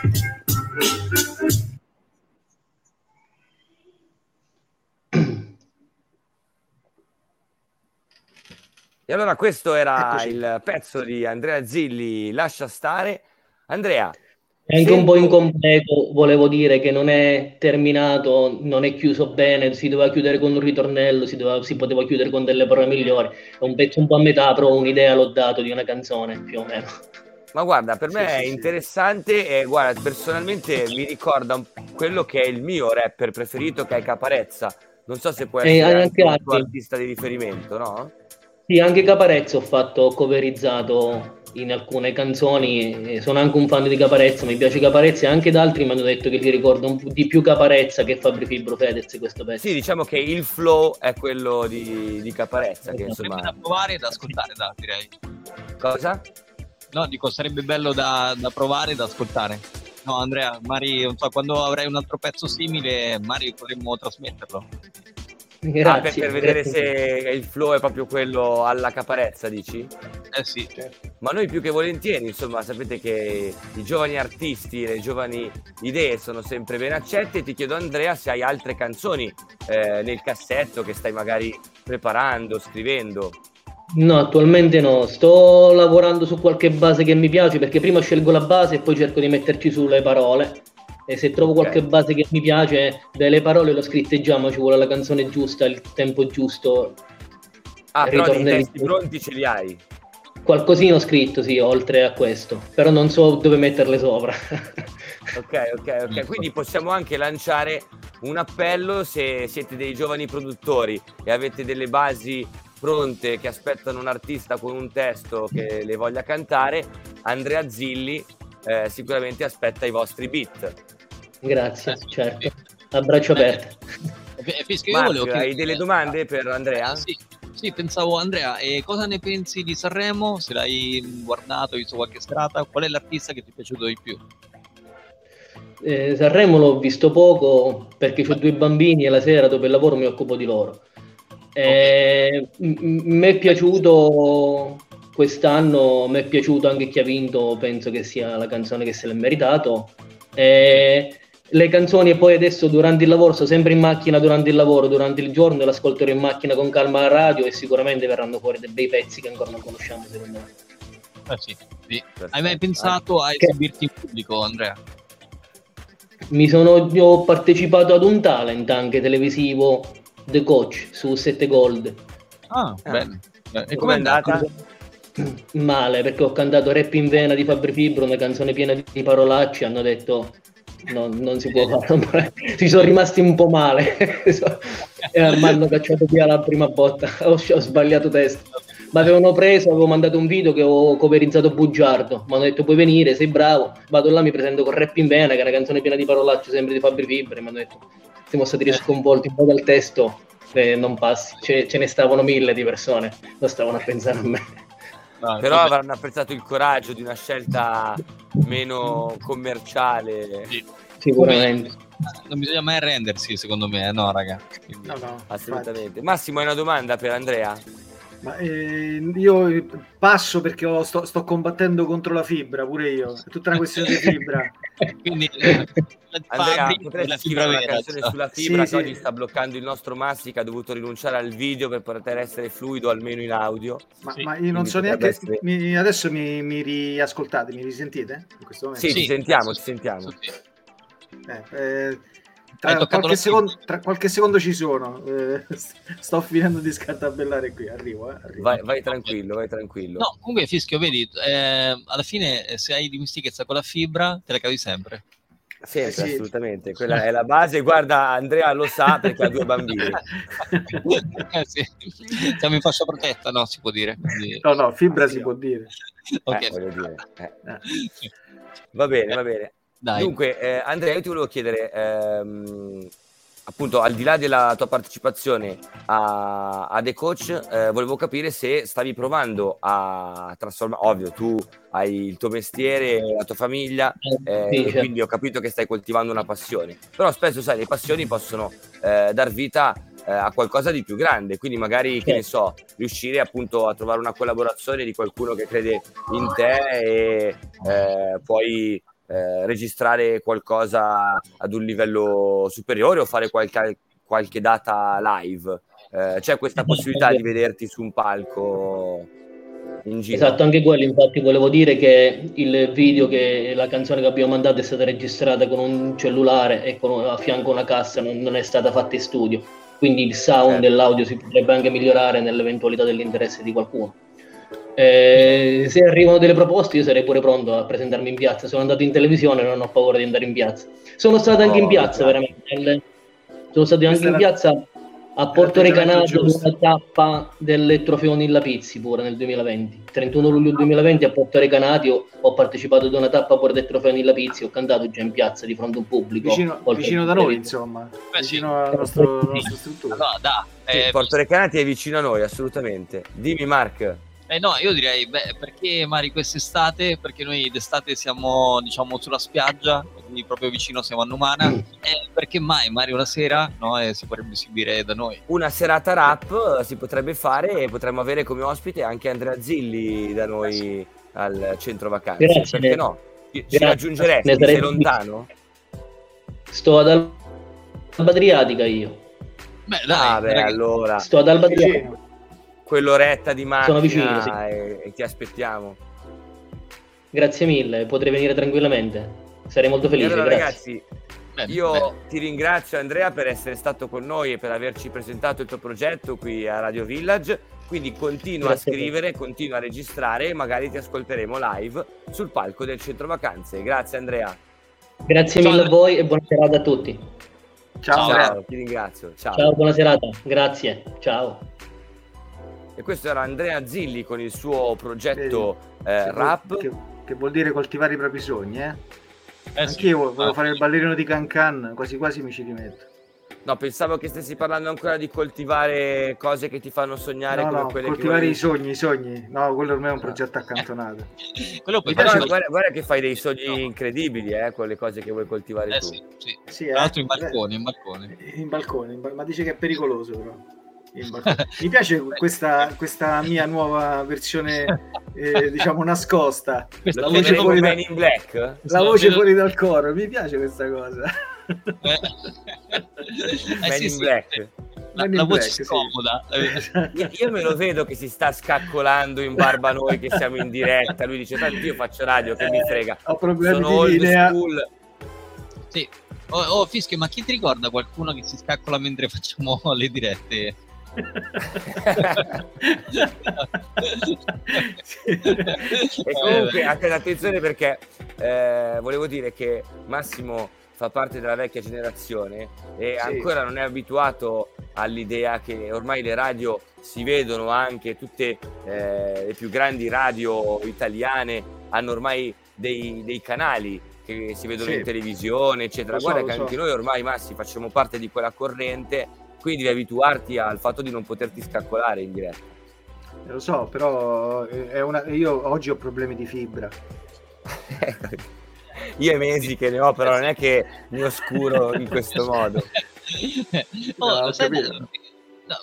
E allora questo era Eccoci. il pezzo di Andrea Zilli, lascia stare. Andrea. È anche un po' incompleto, volevo dire che non è terminato, non è chiuso bene, si doveva chiudere con un ritornello, si, doveva, si poteva chiudere con delle parole migliori. È un pezzo un po' a metà, però un'idea l'ho dato di una canzone più o meno. Ma guarda, per me sì, è sì, interessante sì. e guarda, personalmente mi ricorda quello che è il mio rapper preferito che è Caparezza non so se può essere eh, anche un tuo artista di riferimento, no? Sì, anche Caparezza ho fatto coverizzato in alcune canzoni. Sono anche un fan di Caparezza, mi piace Caparezza e anche da altri mi hanno detto che gli ricorda un po' di più Caparezza che Fabri Fibro Fedez questo pezzo. Sì, diciamo che il flow è quello di, di Caparezza. Che, insomma... da provare e da ascoltare, da, direi. Cosa? No, dico, sarebbe bello da, da provare e da ascoltare. No, Andrea, Mari, so, quando avrai un altro pezzo simile, Mari potremmo trasmetterlo. Grazie, ah, per, per vedere se il flow è proprio quello alla caparezza, dici? Eh sì, certo. Ma noi più che volentieri, insomma, sapete che i giovani artisti, le giovani idee sono sempre ben accette. Ti chiedo, Andrea, se hai altre canzoni eh, nel cassetto che stai magari preparando, scrivendo. No, attualmente no. Sto lavorando su qualche base che mi piace perché prima scelgo la base e poi cerco di metterci sulle parole e se trovo qualche okay. base che mi piace, delle parole l'ho scritte già, ma ci vuole la canzone giusta, il tempo giusto. Ah, però i testi pronti ce li hai? Qualcosina ho scritto, sì, oltre a questo, però non so dove metterle sopra. ok, ok, ok. Quindi possiamo anche lanciare un appello se siete dei giovani produttori e avete delle basi pronte che aspettano un artista con un testo che le voglia cantare, Andrea Zilli eh, sicuramente aspetta i vostri beat. Grazie, certo. Abbraccio aperto. Eh, Marco, hai delle domande per Andrea? Sì, sì, pensavo Andrea, e cosa ne pensi di Sanremo? Se l'hai guardato, visto qualche serata, qual è l'artista che ti è piaciuto di più? Eh, Sanremo l'ho visto poco perché ho due bambini e la sera dopo il lavoro mi occupo di loro. Eh, okay. Mi è piaciuto quest'anno mi è piaciuto anche chi ha vinto, penso che sia la canzone che se l'è meritato. E le canzoni e poi adesso durante il lavoro, sto sempre in macchina durante il lavoro, durante il giorno l'ascolterò in macchina con calma la radio e sicuramente verranno fuori dei bei pezzi che ancora non conosciamo secondo me. Ah, sì. Sì. Hai mai pensato a esibirti in pubblico, Andrea? Mi sono, ho partecipato ad un talent anche televisivo, The Coach, su 7 Gold. Ah, ah. bene. E com'è andata? Male perché ho cantato Rap in Vena di Fabri Fibro, una canzone piena di parolacce. Hanno detto no, non si può fare. si sono rimasti un po' male e mi hanno cacciato via la prima botta. ho, ho sbagliato testo. Mi avevano preso, avevo mandato un video che ho coverizzato Bugiardo. Mi hanno detto puoi venire, sei bravo. Vado là, mi presento con Rap in Vena, che è una canzone piena di parolacce, sempre di Fabri Fibro. Mi hanno detto siamo stati sconvolti un po' dal testo. Eh, non passi, ce, ce ne stavano mille di persone, non stavano a pensare a me. No, però vabbè. avranno apprezzato il coraggio di una scelta meno commerciale. Sì. Sicuramente. Non bisogna mai arrendersi, secondo me, eh? no, raga. No, no, Assolutamente. Infatti. Massimo, hai una domanda per Andrea? Ma, eh, io passo perché ho, sto, sto, combattendo contro la fibra, pure io. È tutta una questione di fibra. Quindi, eh, Andrea, potresti scrivere una canzone sulla fibra sì, che sì. oggi sta bloccando il nostro Massi che ha dovuto rinunciare al video per poter essere fluido almeno in audio. Ma, sì. ma io non Quindi so neanche... Essere... Mi, adesso mi, mi, riascoltate, mi risentite? In questo momento? Sì, ci sentiamo, ci sentiamo. Eh, eh, tra, qualche secondo, tra, qualche secondo, ci sono. Eh, sto finendo di scartabellare qui. Arrivo, eh, arrivo. Vai, vai, tranquillo, vai tranquillo. No, comunque Fischio, vedi, eh, alla fine eh, se hai dimestichezza con la fibra, te la cavi sempre. Sempre, eh, sì. assolutamente. Quella è la base. Guarda, Andrea lo sa perché ha due bambini. eh, sì. Siamo in fascia protetta, no? Si può dire. Quindi... No, no, fibra si può dire. Okay. Dire. Va bene, va bene. Dai. Dunque, eh, Andrea, io ti volevo chiedere, ehm, appunto, al di là della tua partecipazione a, a The Coach, eh, volevo capire se stavi provando a trasformare, ovvio, tu hai il tuo mestiere, la tua famiglia, eh, sì, certo. quindi ho capito che stai coltivando una passione, però spesso, sai, le passioni possono eh, dar vita eh, a qualcosa di più grande, quindi magari, che ne so, riuscire appunto a trovare una collaborazione di qualcuno che crede in te e eh, poi eh, registrare qualcosa ad un livello superiore o fare qualche, qualche data live. eh, c'è questa possibilità di vederti su un palco in giro. Esatto, anche quello, infatti volevo dire che il video che la canzone che abbiamo mandato è stata registrata con un cellulare e con a fianco una cassa, non, non è stata fatta in studio, quindi il sound certo. dell'audio si potrebbe anche migliorare nell'eventualità dell'interesse di qualcuno. Eh, se arrivano delle proposte io sarei pure pronto a presentarmi in piazza, sono andato in televisione non ho paura di andare in piazza. Sono stato anche oh, in piazza, veramente. Sono stato anche in piazza a Porto Recanati una tappa del trofeo Nilla Pizzi pure nel 2020 31 luglio 2020 a Porto Recanati ho, partecipato ad una tappa pure del trofeo Nilla Pizzi ho cantato già in piazza di fronte a un pubblico vicino, vicino da noi insomma. Beh, vicino sì. alla nostra, nostra struttura. No, da, eh, sì, Porto Recanati è vicino a noi assolutamente. Dimmi Mark eh no, io direi, beh, perché Mari quest'estate? Perché noi d'estate siamo, diciamo, sulla spiaggia, quindi proprio vicino siamo a Numana. Mm. E perché mai Mari una sera no, eh, si potrebbe esibire da noi? Una serata rap eh, si potrebbe fare e potremmo avere come ospite anche Andrea Zilli da noi al centro vacanze. Grazie. Perché no? Ci Grazie. raggiungeresti? Sei lontano? Sto ad Alba Adriatica io. Beh, dai, ah, beh, allora. Sto ad Alba Adriatica quell'oretta di macchina Sono vicino, sì. e, e, ti aspettiamo. Grazie mille, potrei venire tranquillamente. Sarei molto felice. Allora, ragazzi, io beh. ti ringrazio Andrea per essere stato con noi e per averci presentato il tuo progetto qui a Radio Village. Quindi continua Grazie a scrivere, a continua a registrare e magari ti ascolteremo live sul palco del centro vacanze. Grazie Andrea. Grazie Ciao. mille a voi e buona serata a tutti. Ciao, Ciao ti ringrazio. Ciao. Ciao, buona serata. Grazie. Ciao. E questo era Andrea Zilli con il suo progetto eh, rap. Che, che, vuol dire coltivare i propri sogni, eh? eh Anch'io sì. volevo ah, fare il ballerino di Cancan, quasi quasi mi ci rimetto. No, pensavo che stessi parlando ancora di coltivare cose che ti fanno sognare no, come no, quelle coltivare che i sogni, i sogni. No, quello ormai è un progetto accantonato. quello poi però, guarda, guarda, che fai dei sogni no. incredibili, eh, con le cose che vuoi coltivare eh, tu. Sì, sì. sì Tra l'altro in balcone, in balcone. In balcone, in ba- ma dice che è pericoloso però. Mi piace questa, questa, mia nuova versione, eh, diciamo, nascosta. La voce, fuori da... in black? la voce fuori dal coro, mi piace questa cosa. Eh, eh sì, in sì, black. La, la voce black, scomoda. Sì. Io, me lo vedo che si sta scaccolando in barba a noi che siamo in diretta. Lui dice: Tanto io faccio radio, che eh, mi frega. Ho problemi Sono old linea. school. Sì. Oh, oh, Fischio, ma chi ti ricorda qualcuno che si scaccola mentre facciamo le dirette? E comunque anche attenzione perché eh, volevo dire che Massimo fa parte della vecchia generazione e sì. ancora non è abituato all'idea che ormai le radio si vedono anche tutte eh, le più grandi radio italiane hanno ormai dei, dei canali che si vedono sì. in televisione eccetera lo guarda so, che so. anche noi ormai Massi facciamo parte di quella corrente quindi devi abituarti al fatto di non poterti scaccolare in diretta. Lo so, però una... io oggi ho problemi di fibra. io è mesi che ne ho, però non è che mi oscuro in questo modo. oh, no, sai, no,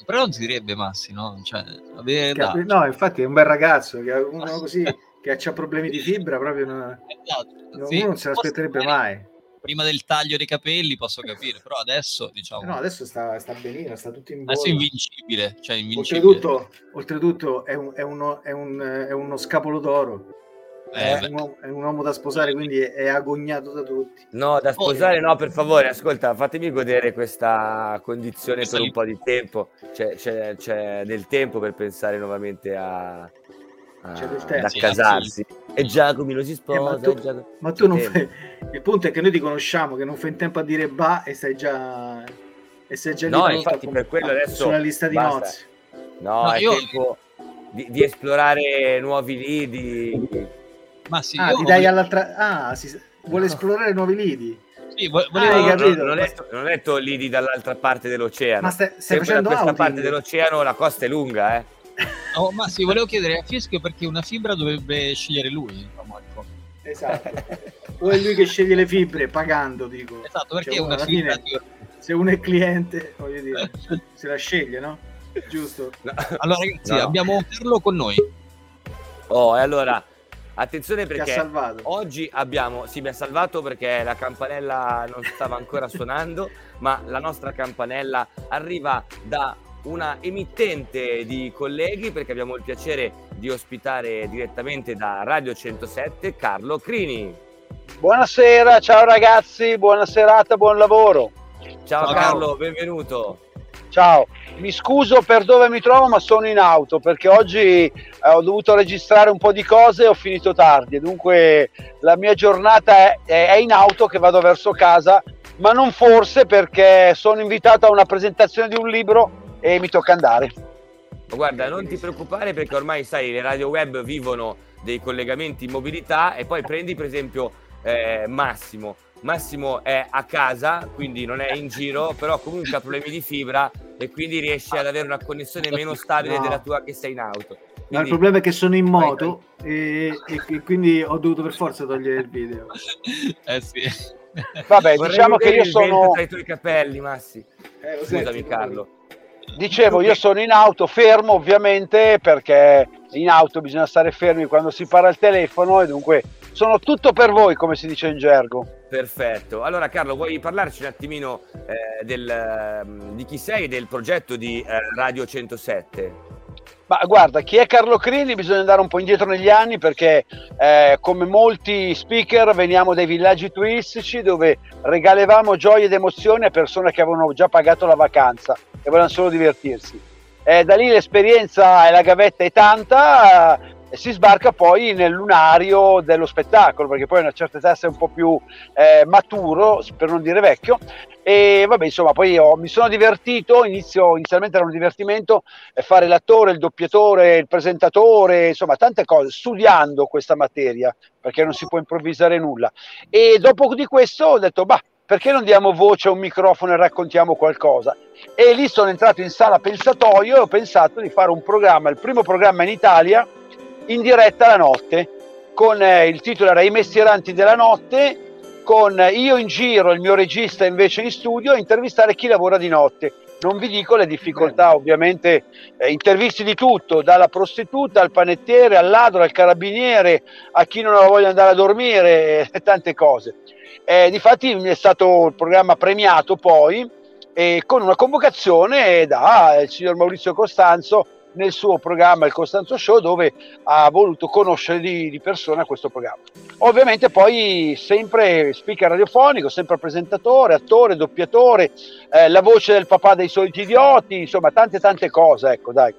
però non si direbbe Massi, no? Cioè, Cap- no, infatti è un bel ragazzo, che uno così che ha problemi di fibra proprio non, esatto, sì, uno non se l'aspetterebbe mai prima del taglio dei capelli posso capire, però adesso diciamo... No, adesso sta, sta benino, sta tutto in. Adesso è invincibile, cioè invincibile. Oltretutto, oltretutto è, un, è, uno, è, un, è uno scapolo d'oro. Eh, è, un uomo, è, un uomo, da sposare, quindi è, agognato da tutti. No, da sposare no, per favore, ascolta, fatemi godere questa condizione per un po' di tempo. C'è, c'è, c'è del tempo per pensare nuovamente a, ad accasarsi. E Giacomino si sposa. Eh, ma tu, Giacomo... ma tu non fai... Il punto è che noi ti conosciamo, che non fai in tempo a dire ba e stai già... E sei già no, infatti per quello adesso... Sulla lista di basta. nozze. No, no è io... tempo di, di, esplorare nuovi lidi. Ma sì, ah, ti dai all'altra... Ah, si... vuole no. esplorare nuovi lidi. Sì, volevo... ah, no, non, ho detto, non ho detto lidi dall'altra parte dell'oceano. Ma stai, stai facendo da questa parte dell'oceano la costa è lunga, eh. Oh, ma sì, volevo chiedere a Fischio perché una fibra dovrebbe scegliere lui. Esatto. o è lui che sceglie le fibre pagando, dico. Esatto, perché cioè, una fibra... Fine, se uno è cliente, voglio dire, se la sceglie, no? Giusto? No. Allora ragazzi, no. abbiamo Carlo con noi. Oh, e allora... Attenzione perché oggi abbiamo, sì mi ha salvato perché la campanella non stava ancora suonando, ma la nostra campanella arriva da una emittente di colleghi perché abbiamo il piacere di ospitare direttamente da Radio 107 Carlo Crini. Buonasera, ciao ragazzi, buona serata, buon lavoro. Ciao, ciao Carlo, benvenuto. Ciao, mi scuso per dove mi trovo, ma sono in auto perché oggi eh, ho dovuto registrare un po' di cose e ho finito tardi. Dunque la mia giornata è, è in auto che vado verso casa, ma non forse perché sono invitato a una presentazione di un libro e mi tocca andare. Guarda, non ti preoccupare perché ormai sai, le radio web vivono dei collegamenti in mobilità e poi prendi per esempio eh, Massimo. Massimo è a casa, quindi non è in giro, però comunque ha problemi di fibra e quindi riesci ad avere una connessione meno stabile no. della tua che sei in auto. Quindi... No, il problema è che sono in moto e, e, quindi ho dovuto per forza togliere il video. eh sì. Vabbè, Vorrei diciamo che io sono... Tra i tuoi capelli, Massi. Eh, Scusami, Carlo. Dicevo, io sono in auto, fermo ovviamente perché in auto bisogna stare fermi quando si parla al telefono e dunque sono tutto per voi, come si dice in gergo. Perfetto. Allora Carlo, vuoi parlarci un attimino eh, del, mm, di chi sei e del progetto di eh, Radio 107? Ma guarda, chi è Carlo Crini bisogna andare un po' indietro negli anni perché eh, come molti speaker veniamo dai villaggi turistici dove regalevamo gioie ed emozioni a persone che avevano già pagato la vacanza e volevano solo divertirsi. Eh, da lì l'esperienza e la gavetta è tanta, e si sbarca poi nel lunario dello spettacolo, perché poi a una certa età sei un po' più eh, maturo, per non dire vecchio, e vabbè insomma poi io mi sono divertito, inizio, inizialmente era un divertimento eh, fare l'attore, il doppiatore, il presentatore, insomma tante cose, studiando questa materia, perché non si può improvvisare nulla. E dopo di questo ho detto, bah, perché non diamo voce a un microfono e raccontiamo qualcosa? E lì sono entrato in sala pensatoio e ho pensato di fare un programma, il primo programma in Italia, in diretta la notte, con eh, il titolo era I mestieranti della notte, con io in giro, il mio regista invece in studio, a intervistare chi lavora di notte. Non vi dico le difficoltà, ovviamente eh, intervisti di tutto, dalla prostituta al panettiere, al ladro, al carabiniere, a chi non ha voglia di andare a dormire tante cose. Eh, difatti mi è stato il programma premiato poi eh, con una convocazione da il signor Maurizio Costanzo nel suo programma Il Costanzo Show dove ha voluto conoscere di, di persona questo programma. Ovviamente poi sempre speaker radiofonico, sempre presentatore, attore, doppiatore, eh, la voce del papà dei soliti idioti, insomma tante tante cose, ecco dai.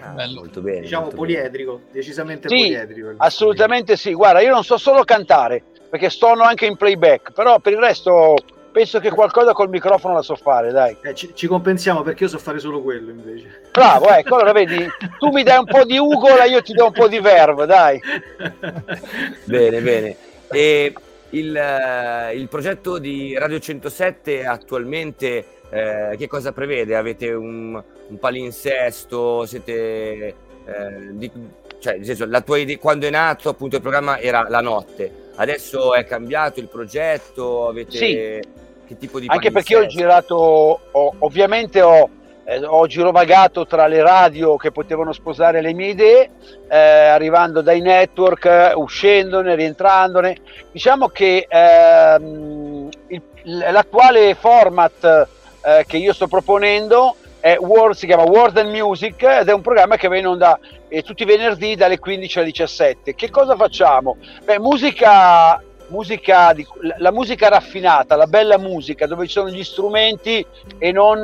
Ah, molto bene. Diciamo molto poliedrico, bene. decisamente sì, poliedrico. Assolutamente sì, guarda, io non so solo cantare, perché suono anche in playback, però per il resto penso che qualcosa col microfono la so fare, dai. Eh, ci, ci, compensiamo perché io so fare solo quello invece. Bravo, ecco, allora vedi, tu mi dai un po' di Ugola, io ti do un po' di Verve, dai. bene, bene. E il, uh, il, progetto di Radio 107 attualmente eh, che cosa prevede? Avete un, un palinsesto? Siete... Eh, di, cioè, nel senso, la tua idea, quando è nato appunto il programma era la notte, adesso è cambiato il progetto, avete... Sì che tipo di Anche perché ho girato, ho, ovviamente ho, eh, ho, girovagato tra le radio che potevano sposare le mie idee, eh, arrivando dai network, uscendone, rientrandone. Diciamo che ehm, il, l'attuale format eh, che io sto proponendo World, si chiama World and Music ed è un programma che va in onda eh, tutti i venerdì dalle 15 alle 17. Che cosa facciamo? Beh, musica musica di, la musica raffinata, la bella musica dove ci sono gli strumenti e non,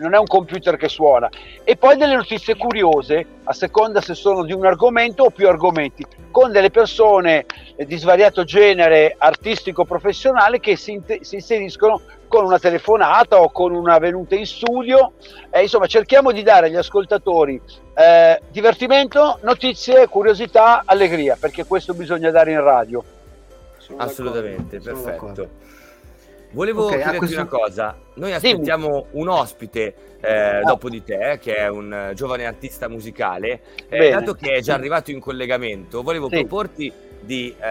non, è un computer che suona. E poi delle notizie curiose, a seconda se sono di un argomento o più argomenti, con delle persone di svariato genere artistico-professionale che si, si inseriscono con una telefonata o con una venuta in studio. Eh, insomma, cerchiamo di dare agli ascoltatori eh, divertimento, notizie, curiosità, allegria, perché questo bisogna dare in radio. Sono Assolutamente, d'accordo. perfetto. Volevo okay, chiederti questo... una cosa, noi aspettiamo Dimmi. un ospite eh, oh. dopo di te, che è un giovane artista musicale, eh, dato che è già arrivato in collegamento, volevo sì. proporti di eh,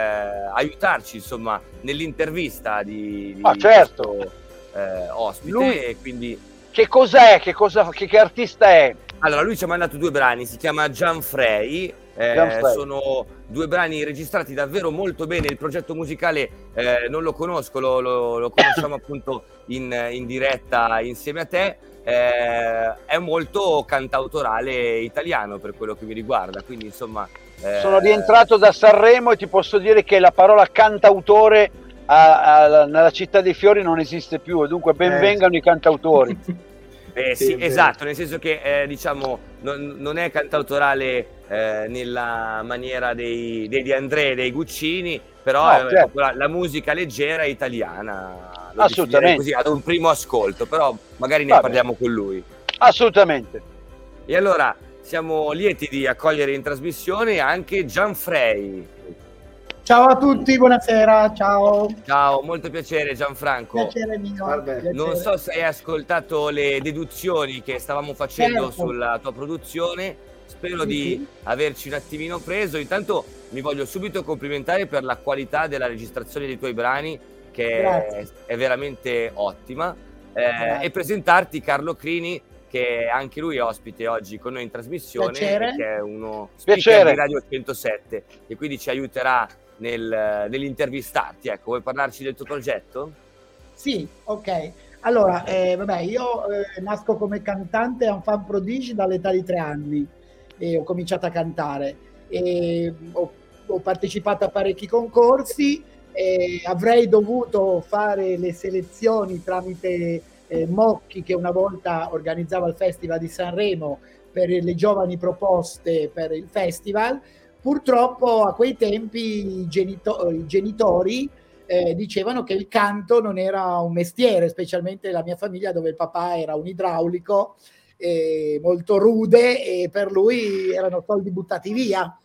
aiutarci insomma nell'intervista di, di ah, certo. questo eh, ospite Lui... e quindi... Che cos'è? Che, cosa, che, che artista è? Allora, lui ci ha mandato due brani, si chiama Gian Frey Eh, sono due brani registrati davvero molto bene. Il progetto musicale eh, non lo conosco, lo, lo, lo conosciamo appunto in, in, diretta insieme a te. Eh, è molto cantautorale italiano per quello che mi riguarda. Quindi, insomma, eh, sono rientrato da Sanremo e ti posso dire che la parola cantautore a, a, nella città dei fiori non esiste più. Dunque, benvengano i cantautori. Eh, sì, esatto, nel senso che eh, diciamo non, non, è cantautorale eh, nella maniera dei, dei Di André, dei Guccini, però no, è certo. la, la, musica leggera italiana. Assolutamente. Così, ad un primo ascolto, però magari ne Vabbè. parliamo con lui. Assolutamente. E allora siamo lieti di accogliere in trasmissione anche Gianfrey. Ciao a tutti, buonasera, ciao. Ciao, molto piacere Gianfranco. Piacere mio. Piacere. Non so se hai ascoltato le deduzioni che stavamo facendo certo. sulla tua produzione, spero sì, di sì. averci un attimino preso. Intanto mi voglio subito complimentare per la qualità della registrazione dei tuoi brani, che è, è, veramente ottima, eh, e presentarti Carlo Crini, che anche lui è ospite oggi con noi in trasmissione, che è uno speaker di Radio 107 e quindi ci aiuterà nel, nell'intervistarti. Ecco, vuoi parlarci del tuo progetto? Sì, ok. Allora, eh, vabbè, io eh, nasco come cantante e un fan prodigi dall'età di tre anni e ho cominciato a cantare. E ho, ho partecipato a parecchi concorsi e avrei dovuto fare le selezioni tramite eh, Mocchi che una volta organizzava il Festival di Sanremo per le giovani proposte per il festival Purtroppo a quei tempi i, genito- i genitori eh, dicevano che il canto non era un mestiere, specialmente la mia famiglia dove il papà era un idraulico eh, molto rude e per lui erano soldi buttati via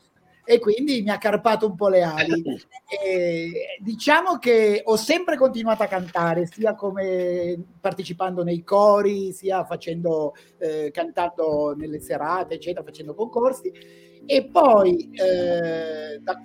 e quindi mi ha carpato un po' le ali. E diciamo che ho sempre continuato a cantare, sia come partecipando nei cori, sia facendo, eh, cantando nelle serate, eccetera, facendo concorsi e poi eh, da,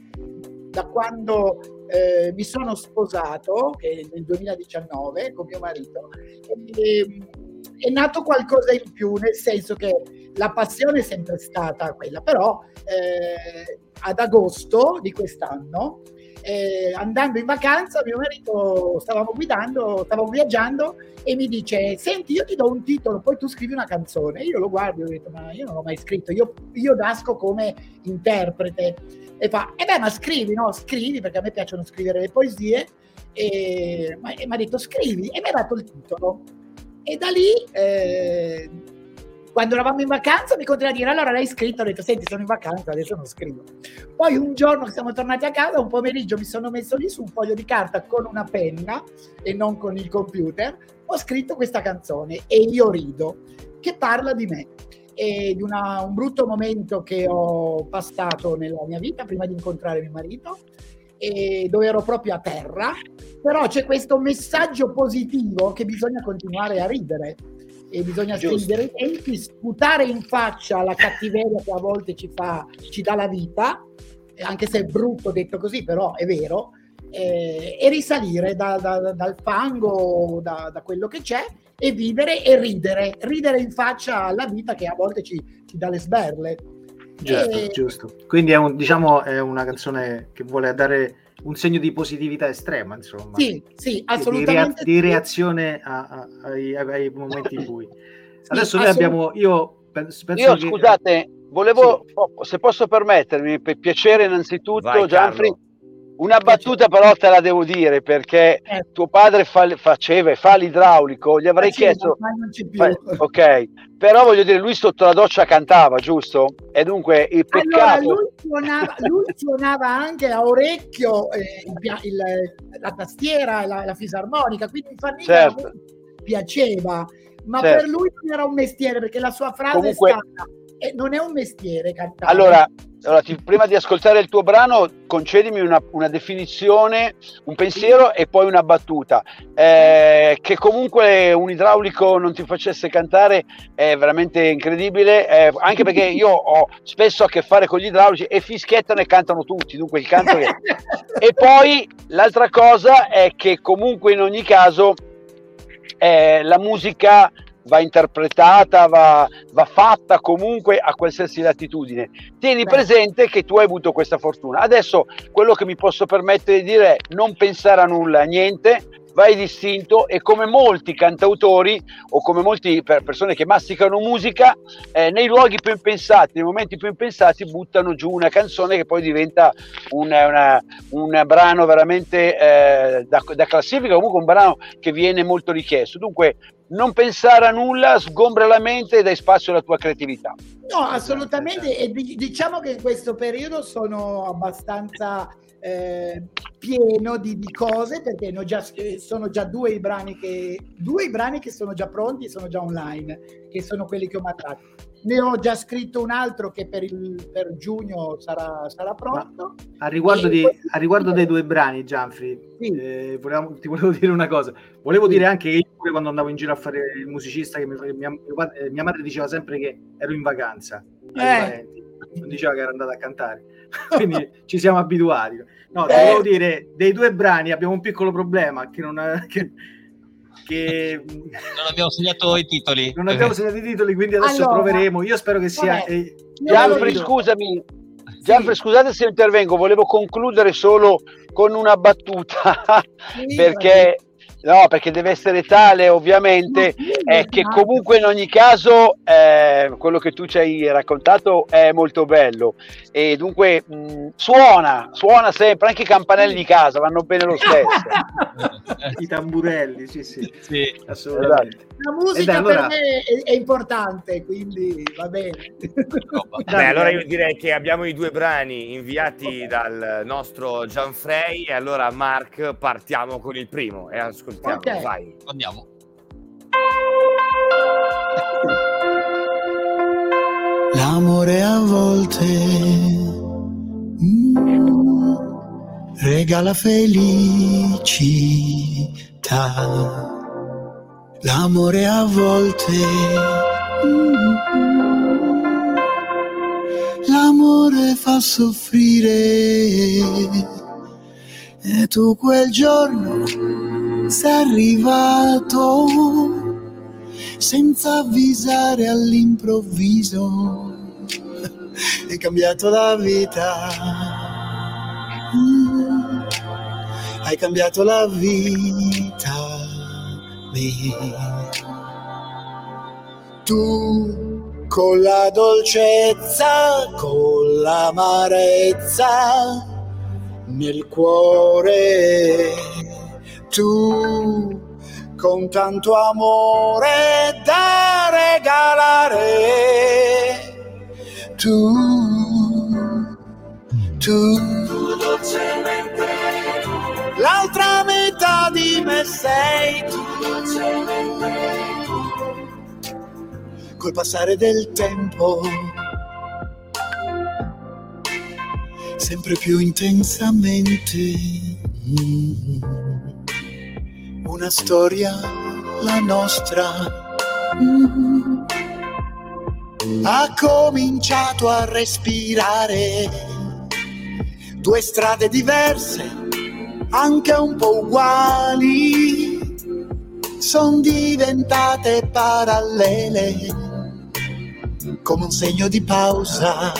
da, quando eh, mi sono sposato, che nel 2019 con mio marito, è, è nato qualcosa in più, nel senso che la passione è sempre stata quella, però eh, ad agosto di quest'anno eh, andando in vacanza, mio marito stavamo guidando, stavamo viaggiando e mi dice: Senti, io ti do un titolo, poi tu scrivi una canzone. Io lo guardo e ho detto: Ma io non l'ho mai scritto, io, io nasco come interprete. E fa: E eh beh, ma scrivi, no? Scrivi perché a me piacciono scrivere le poesie. E mi ha detto: Scrivi, e mi ha dato il titolo. E da lì. Eh, quando eravamo in vacanza mi continua a dire allora l'hai scritto, ho detto senti sono in vacanza, adesso non scrivo. Poi un giorno che siamo tornati a casa, un pomeriggio mi sono messo lì su un foglio di carta con una penna e non con il computer, ho scritto questa canzone e io rido, che parla di me e di una, un brutto momento che ho passato nella mia vita prima di incontrare mio marito dove ero proprio a terra, però c'è questo messaggio positivo che bisogna continuare a ridere e bisogna stringere i tempi, sputare in faccia la cattiveria che a volte ci, fa, ci dà la vita, anche se è brutto detto così, però è vero, eh, e risalire da, da, dal fango, da, da, quello che c'è, e vivere e ridere, ridere in faccia alla vita che a volte ci, ci dà le sberle. Giusto, e... giusto. Quindi è, un, diciamo, è una canzone che vuole dare un segno di positività estrema, insomma. Sì, sì, assolutamente. Di, rea- di reazione a, a, ai, ai, momenti in cui. Adesso sì, noi abbiamo. Io penso, penso io che... scusate, volevo, sì. se posso permettermi, per piacere innanzitutto, Gianfri una battuta però te la devo dire perché eh. tuo padre fa, faceva e fa l'idraulico, gli avrei chiesto... Fa, ok, però voglio dire, lui sotto la doccia cantava, giusto? E dunque il peccato... Allora, lui, suonava, lui suonava anche a orecchio eh, il, il, la tastiera, la, la fisarmonica, quindi famiglia certo. piaceva, ma certo. per lui non era un mestiere perché la sua frase Comunque... è stata eh, non è un mestiere cantare. Allora, allora ti, prima di ascoltare il tuo brano, concedimi una, una definizione, un pensiero e poi una battuta. Eh, che comunque un idraulico non ti facesse cantare è veramente incredibile, eh, anche perché io ho spesso a che fare con gli idraulici e fischiettano e cantano tutti, dunque il canto che... e poi l'altra cosa è che comunque in ogni caso eh, la musica va interpretata, va, va, fatta comunque a qualsiasi latitudine. Tieni Beh. presente che tu hai avuto questa fortuna. Adesso quello che mi posso permettere di dire è non pensare a nulla, a niente, vai distinto e come molti cantautori o come molte persone che masticano musica, eh, nei luoghi più impensati, nei momenti più impensati, buttano giù una canzone che poi diventa una, una, un brano veramente eh, da, da classifica, comunque un brano che viene molto richiesto. Dunque, non pensare a nulla, sgombra la mente e dai spazio alla tua creatività. No, assolutamente. E diciamo che in questo periodo sono abbastanza eh, pieno di, di, cose perché già, sono già due i brani che due i brani che sono già pronti sono già online che sono quelli che ho mandato ne ho già scritto un altro che per, il, per giugno sarà, sarà pronto a riguardo, di, a riguardo, dei due brani Gianfri sì. eh, volevamo, ti volevo dire una cosa volevo sì. dire anche che io quando andavo in giro a fare il musicista che mi, mia, mia, madre diceva sempre che ero in vacanza eh. non diceva che era andata a cantare quindi ci siamo abituati. No, eh. devo dire, dei due brani abbiamo un piccolo problema che non... Che, che... non abbiamo segnato i titoli. Non abbiamo segnato i titoli, quindi adesso allora, proveremo. Io spero che sia... Eh, Gianfri, scusami, Gianfri, sì. scusate se intervengo, volevo concludere solo con una battuta, sì, perché No, perché deve essere tale ovviamente è che comunque in ogni caso eh, quello che tu ci hai raccontato è molto bello e dunque mh, suona, suona sempre, anche i campanelli di casa vanno bene lo stesso. I tamburelli, sì sì, sì assolutamente. Esatto. La musica allora... per me è, è, importante, quindi va bene. Beh, allora io direi che abbiamo i due brani inviati okay. dal nostro Gianfrey e allora Mark partiamo con il primo e ascoltiamo ascoltiamo, okay. vai. Andiamo. L'amore a volte mm, regala felicità. L'amore a volte. L'amore fa soffrire. E tu quel giorno sei arrivato senza avvisare all'improvviso, hai cambiato la vita, hai cambiato la vita mia. Tu con la dolcezza, con l'amarezza nel cuore tu con tanto amore da regalare tu tu, tu dolcemente l'altra metà di me sei tu col passare del tempo sempre più intensamente una storia la nostra. Ha cominciato a respirare due strade diverse, anche un po' uguali, sono diventate parallele come un segno di pausa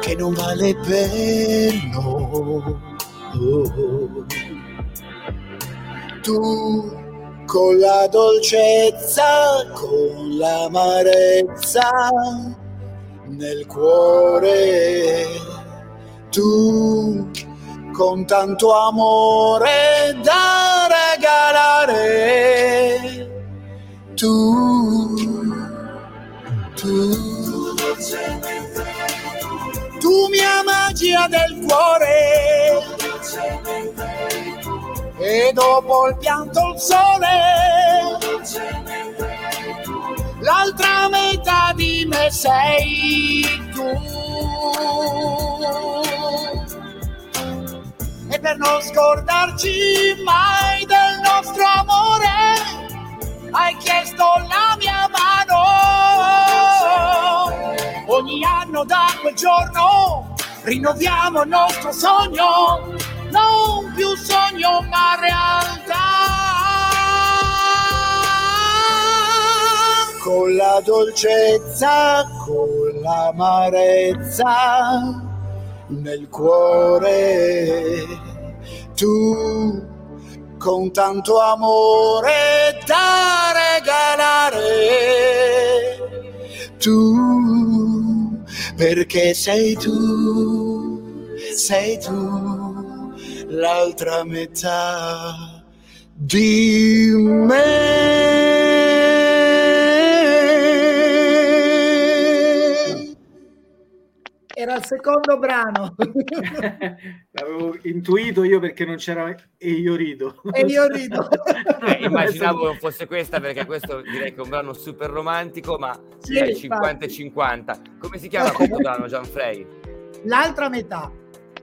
che non vale per noi. Tu con la dolcezza, con l'amarezza nel cuore, tu con tanto amore da regalare, tu, tu, tu mia magia del cuore. E dopo il pianto il sole l'altra metà di me sei tu per non scordarci mai del nostro amore hai chiesto la mia mano ogni anno da quel giorno rinnoviamo il nostro sogno non più sogno ma realtà. con la dolcezza, con l'amarezza nel cuore. Tu con tanto amore da regalare. Tu, perché sei tu, sei tu l'altra metà di me. Era il secondo brano. L'avevo intuito io perché non c'era e io rido. E io rido. Eh, immaginavo non fosse questa perché questo direi che è un brano super romantico, ma sì, è 50 e 50. Come si chiama questo brano, Gianfrey? L'altra metà.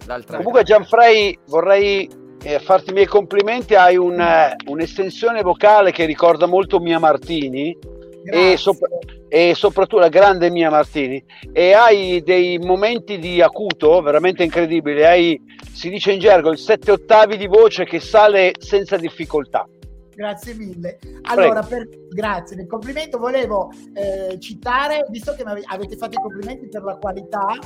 L'altra Comunque metà. Gianfrey vorrei eh, farti i miei complimenti, hai un, eh, un'estensione vocale che ricorda molto Mia Martini e, sopra- e, soprattutto la grande Mia Martini. E hai dei momenti di acuto veramente incredibili. Hai, si dice in gergo il sette ottavi di voce che sale senza difficoltà. Grazie mille. Allora per, grazie del complimento. Volevo eh, citare visto che avete fatto i complimenti per la qualità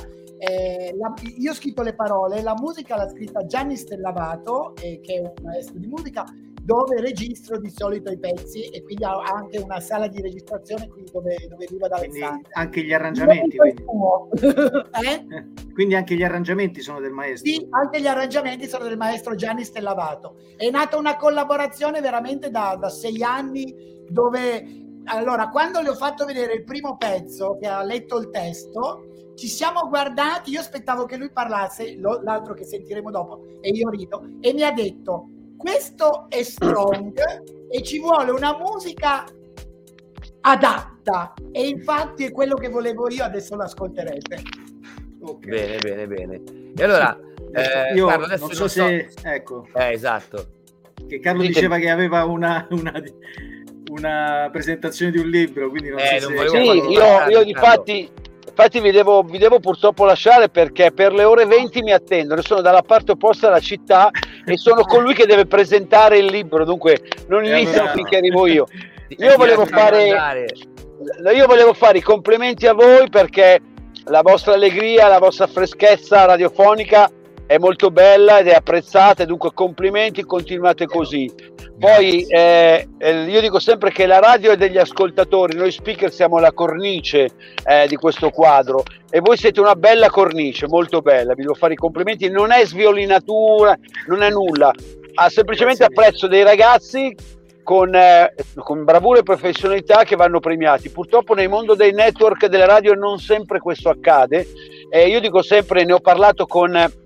eh, la, io ho scritto le parole, la musica l'ha scritta Gianni Stellavato, eh, che è un maestro di musica, dove registro di solito i pezzi e quindi ho anche una sala di registrazione qui dove, dove vivo Alessandro. Anche gli arrangiamenti. Quindi. eh? quindi. anche gli arrangiamenti sono del maestro. Sì, anche gli arrangiamenti sono del maestro Gianni Stellavato. È nata una collaborazione veramente da, da sei anni dove allora quando le ho fatto vedere il primo pezzo che ha letto il testo ci siamo guardati io aspettavo che lui parlasse l'altro che sentiremo dopo e io rido e mi ha detto questo è strong e ci vuole una musica adatta. E infatti è quello che volevo io adesso l'ascolterete. Okay. bene bene bene. E allora eh, io Carlo, adesso non so, se so... ecco. Eh, esatto. Che Carlo diceva che aveva una, una, una, presentazione di un libro quindi non eh, so non se... sì, io, io di fatti Infatti vi devo, vi devo, purtroppo lasciare perché per le ore 20 mi attendono, sono dalla parte opposta della città e sono colui che deve presentare il libro, dunque non iniziano finché arrivo io. Io volevo, fare, io volevo fare i complimenti a voi perché la vostra allegria, la vostra freschezza radiofonica è molto bella ed è apprezzata dunque complimenti, continuate così. Poi eh, eh, io dico sempre che la radio è degli ascoltatori, noi speaker siamo la cornice eh, di questo quadro e voi siete una bella cornice, molto bella, vi devo fare i complimenti, non è sviolinatura, non è nulla, ha semplicemente apprezzo dei ragazzi con, eh, con, bravura e professionalità che vanno premiati. Purtroppo nel mondo dei network delle radio non sempre questo accade. Eh, io dico sempre, ne ho parlato con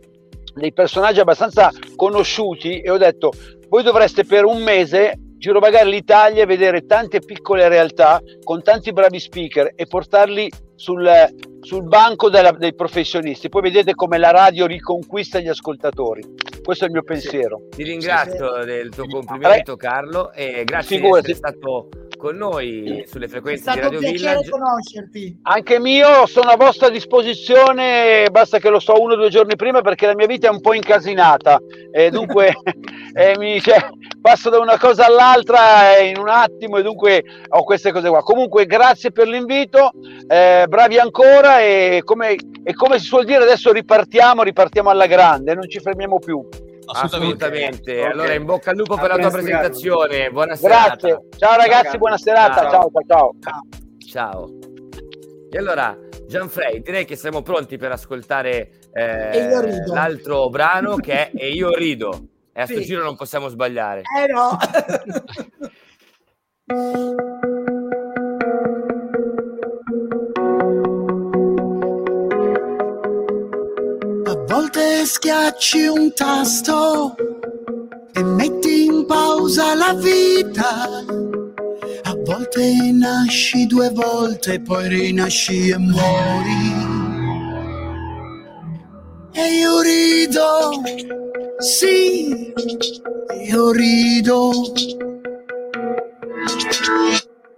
dei personaggi abbastanza conosciuti e ho detto voi dovreste per un mese girovagare l'Italia e vedere tante piccole realtà con tanti bravi speaker e portarli sul, sul banco della, dei professionisti. Poi vedete come la radio riconquista gli ascoltatori. Questo è il mio pensiero. Ti ringrazio del tuo complimento, Carlo, e grazie Figurati. di essere stato con noi sulle frequenze di Radio Village. conoscerti. Anche mio, sono a vostra disposizione, basta che lo so uno o due giorni prima perché la mia vita è un po' incasinata e dunque eh, mi, cioè, passo da una cosa all'altra in un attimo e dunque ho queste cose qua. Comunque grazie per l'invito, eh, bravi ancora e come, e come si suol dire adesso ripartiamo, ripartiamo alla grande, non ci fermiamo più. Assolutamente. Assolutamente. Okay. Allora, in bocca al lupo per la tua presentazione. Buona Grazie. Ciao ragazzi, ciao, buona serata. Ciao. Ciao, ciao, ciao. Ciao. E allora, Gianfrey, direi che siamo pronti per ascoltare eh, l'altro brano che è E io rido. E a sì. sto giro non possiamo sbagliare. Eh no. volte schiacci un tasto e metti in pausa la vita. A volte nasci due volte, poi rinasci e muori. E io rido, sì, io rido.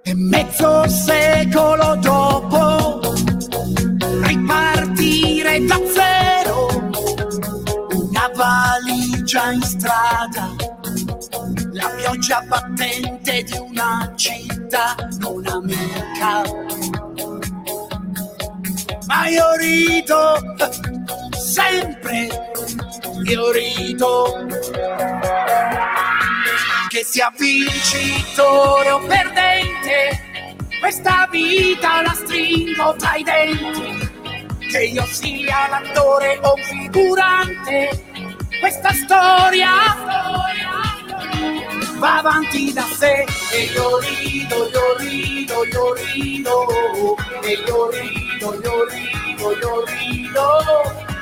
E mezzo secolo dopo ripartire da valigia in strada, la pioggia battente di una città non amica. Ma io rido sempre, io rido. Che sia vincitore o perdente, questa vita la stringo tra i denti, che io sia l'attore o figurante, questa storia va avanti da sé. E io rido, io rido, io rido, e io rido, io rido, io rido,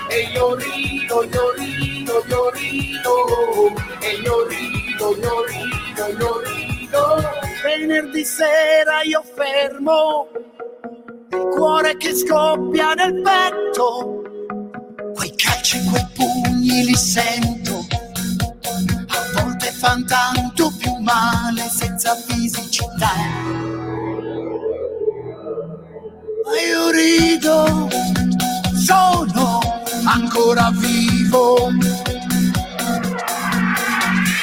e io rido, io rido, io rido, e io rido, io rido, io rido. Venerdì sera io fermo il cuore che scoppia nel petto, quei calci, quei pugni li sento a volte fan tanto più male senza fisicità. Ma io rido, sono ancora vivo.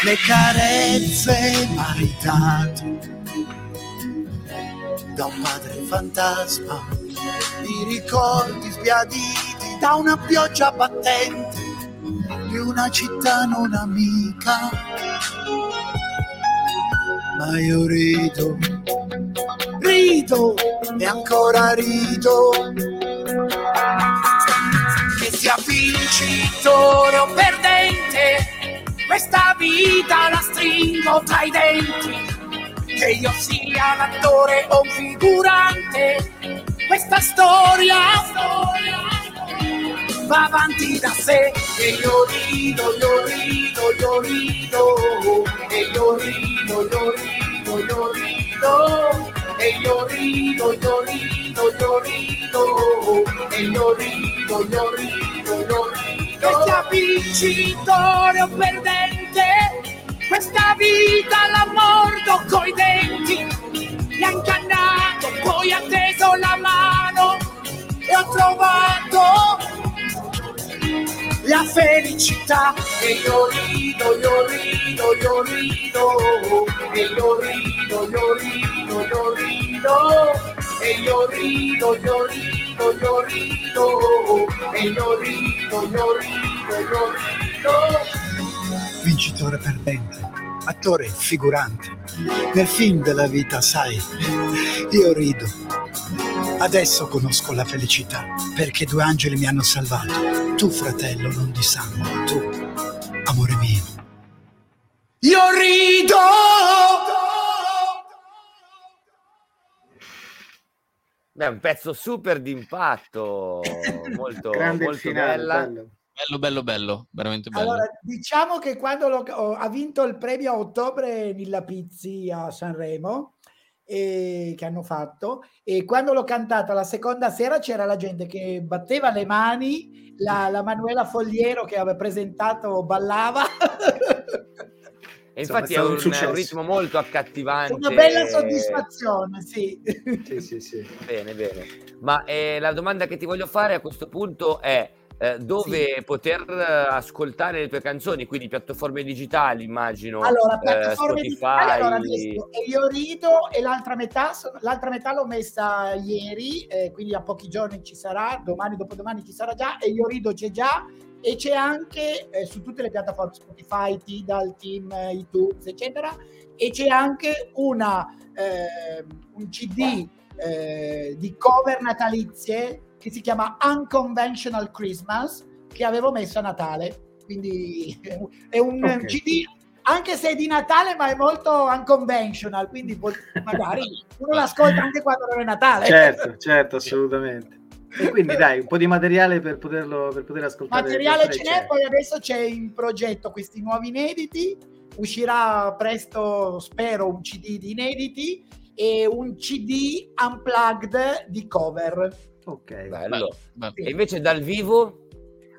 Le carezze maritate da un padre fantasma, i ricordi sbiaditi da una pioggia battente di una città non amica. Ma io rido, rido e ancora rido. Che sia vincitore o perdente, questa vita la stringo tra i denti. Che io sia l'attore o un figurante, questa storia, storia va avanti da sé. E io rido, io rido, io rido. E io rido, io rido, io rido. E io rido, io rido, io rido. E io rido, io rido, io rido. Che sia vincitore o perdente. Questa vita la mordo coi denti. Mi ha incannato poi ha teso la mano. E ho trovato la felicità. E io rido, io rido, io rido. E io rido, io rido, io rido. E io rido, io rido, io rido. E io rido, io rido, io rido. Vincitore perdente, attore figurante. Nel film della vita, sai, io rido. Adesso conosco la felicità perché due angeli mi hanno salvato. Tu, fratello, non di sangue, tu, amore mio. Io rido! Beh, un pezzo super d'impatto, molto, molto finale, bella. bello. Bello, bello, bello, veramente bello. Allora, diciamo che quando lo- ho- ha vinto il premio a ottobre Nilla Pizzi a Sanremo, e- che hanno fatto, e quando l'ho cantata la seconda sera c'era la gente che batteva le mani, la, la Manuela Fogliero che aveva presentato ballava. E Insomma, infatti è è un, un ritmo molto accattivante. Una bella soddisfazione, sì. Sì, sì, sì. Bene, bene. Ma eh, la domanda che ti voglio fare a questo punto è eh, dove poter eh, ascoltare le tue canzoni, quindi piattaforme digitali, immagino, Allora, eh, piattaforme Spotify. digitali, allora adesso e io rido e l'altra metà, l'altra metà l'ho messa ieri, eh, quindi a pochi giorni ci sarà, domani, dopodomani ci sarà già, e io rido c'è già, e c'è anche eh, su tutte le piattaforme Spotify, Tidal, Team, eh, iTunes, eccetera, e c'è anche una, eh, un CD eh, di cover natalizie che si chiama Unconventional Christmas, che avevo messo a Natale, quindi è un Ok. CD anche se è di Natale, ma è molto unconventional, quindi magari uno l'ascolta anche quando non è Natale. Certo, certo, assolutamente. E quindi dai, un po' di materiale per poterlo per poter ascoltare. Materiale ce n'è, poi adesso c'è in progetto questi nuovi inediti, uscirà presto, spero, un CD di inediti e un CD unplugged di cover. Ok. Bello. Beh, E invece dal vivo?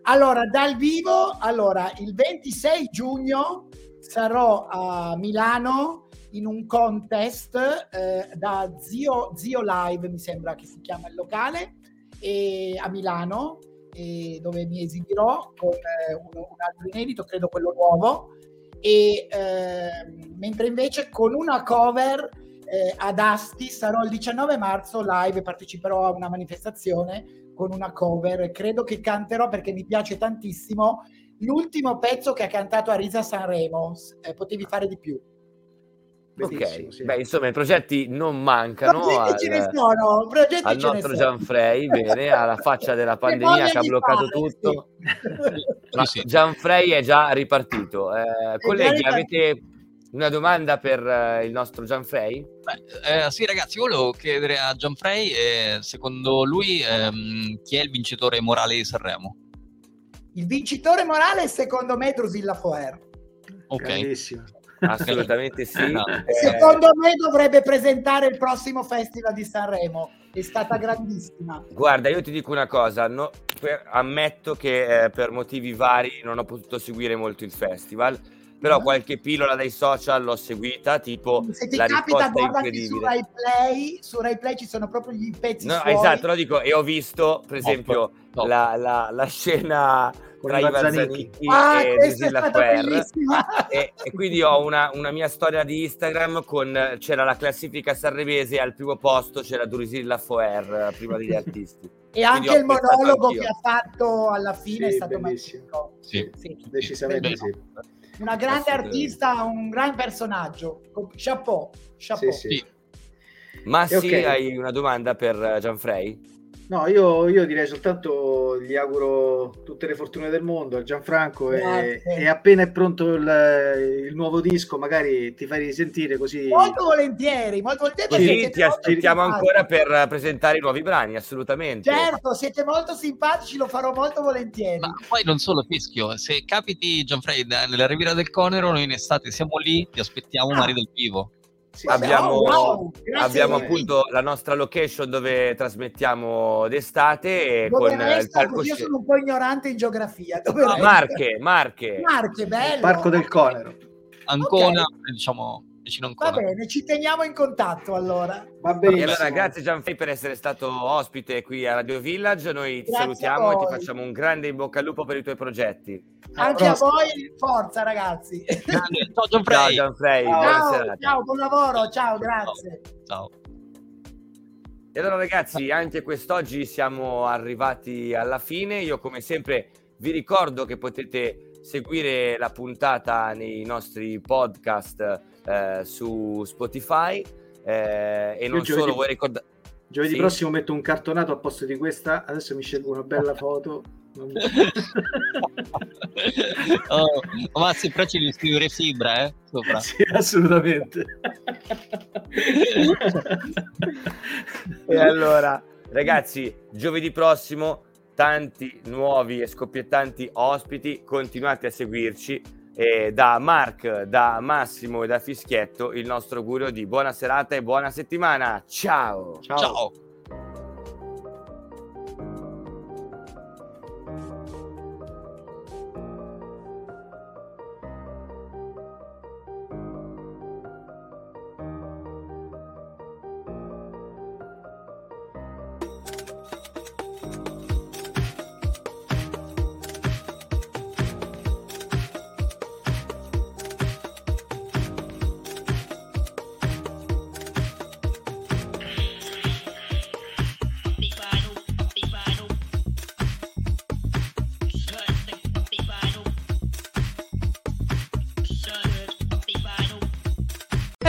Allora, dal vivo, allora, il 26 giugno sarò a Milano in un contest eh, da Zio, Zio Live, mi sembra che si chiama il locale, e a Milano, e dove mi esibirò con eh, un, un altro inedito, credo quello nuovo. e eh, mentre invece con una cover eh, ad Asti sarò il 19 marzo live parteciperò a una manifestazione con una cover credo che canterò perché mi piace tantissimo l'ultimo pezzo che ha cantato a Risa Sanremo eh, potevi fare di più ok, sì. beh, insomma, i progetti non mancano. Progetti al, ce ne sono, progetti al ce nostro ne Gianfrey, bene, alla faccia della pandemia che ha bloccato fare, tutto. Sì. Gianfrey è già ripartito. Eh, colleghi, già avete una domanda per eh, il nostro Gianfrey? Beh, eh, sì, ragazzi, volevo chiedere a Gianfrey, eh, secondo lui, ehm, chi è il vincitore morale di Sanremo? Il vincitore morale secondo me è Drusilla Foer. Ok. Assolutamente sì. No. Eh, Secondo me dovrebbe presentare il prossimo festival di Sanremo. È stata grandissima. Guarda, io ti dico una cosa, no- per- ammetto che eh, per motivi vari non ho potuto seguire molto il festival, però qualche pillola dai social l'ho seguita, tipo Se ti la capita, risposta guarda anche su. Rai Play. Su Rai Play ci sono proprio gli pezzi No, suoi. esatto, lo dico, e ho visto, per esempio, top. La, la- la scena Con tra i i Bazzanicchi. Varzanicchi Ah, e è Ferrer. bellissima. E, e quindi ho una, una mia storia di Instagram con c'era la classifica sanremese e al primo posto c'era Drusilla Foer prima degli artisti. E anche il monologo anch'io. che ha fatto alla fine è Sì, stato bellissimo. magnifico. Sì. Sì. Decisamente Beh, sì. Una grande artista, un gran personaggio. Chapeau, chapeau. Sì, sì. Sì. Ma E sì, ok. hai una domanda per eh, Gianfrey? No, io, io direi soltanto gli auguro tutte le fortune del mondo a Gianfranco e, e appena è pronto il, il nuovo disco magari ti fai risentire così Molto volentieri, molto volentieri. siete ti molto aspettiamo ancora per presentare i nuovi brani, assolutamente. Certo, siete molto simpatici, lo farò molto volentieri. Ma poi non solo fischio, se capiti Gianfrey da- nella Riviera del Conero, noi in estate siamo lì, ti aspettiamo Ah. Mari del Vivo. Sì, Abbiamo, Oh, wow, abbiamo appunto la nostra location dove trasmettiamo d'estate e Dove con il? Perché io sono un po' ignorante in geografia. Dove? Marche, Marche. Marche, bello. il Parco del Conero. Ancona, diciamo vicino Va Ancona. bene, ci teniamo in contatto allora. Va E benissimo. allora grazie Gianfrey per essere stato ospite qui a Radio Village, noi ti Grazie salutiamo e ti facciamo un grande in bocca al lupo per i tuoi progetti. Anche a voi, forza ragazzi. Ciao Ciao Gianfrey. Gianfrey, Ciao. buona Ciao, ciao, buon lavoro, ciao, grazie. Ciao. E allora ragazzi, anche quest'oggi siamo arrivati alla fine. Io come sempre vi ricordo che potete seguire la puntata nei nostri podcast eh, su Spotify eh, e non giovedì- solo, vuoi ricordare... Giovedì Sì. prossimo metto un cartonato a posto di questa. Adesso mi scelgo una bella foto. Non- oh, ma se però ci devi scrivere fibra, eh? Sopra. sì, assolutamente. E allora, ragazzi, giovedì prossimo tanti nuovi e scoppiettanti ospiti, continuate a seguirci. E da Mark, da Massimo e da Fischietto il nostro augurio di buona serata e buona settimana. Ciao! Ciao. Ciao.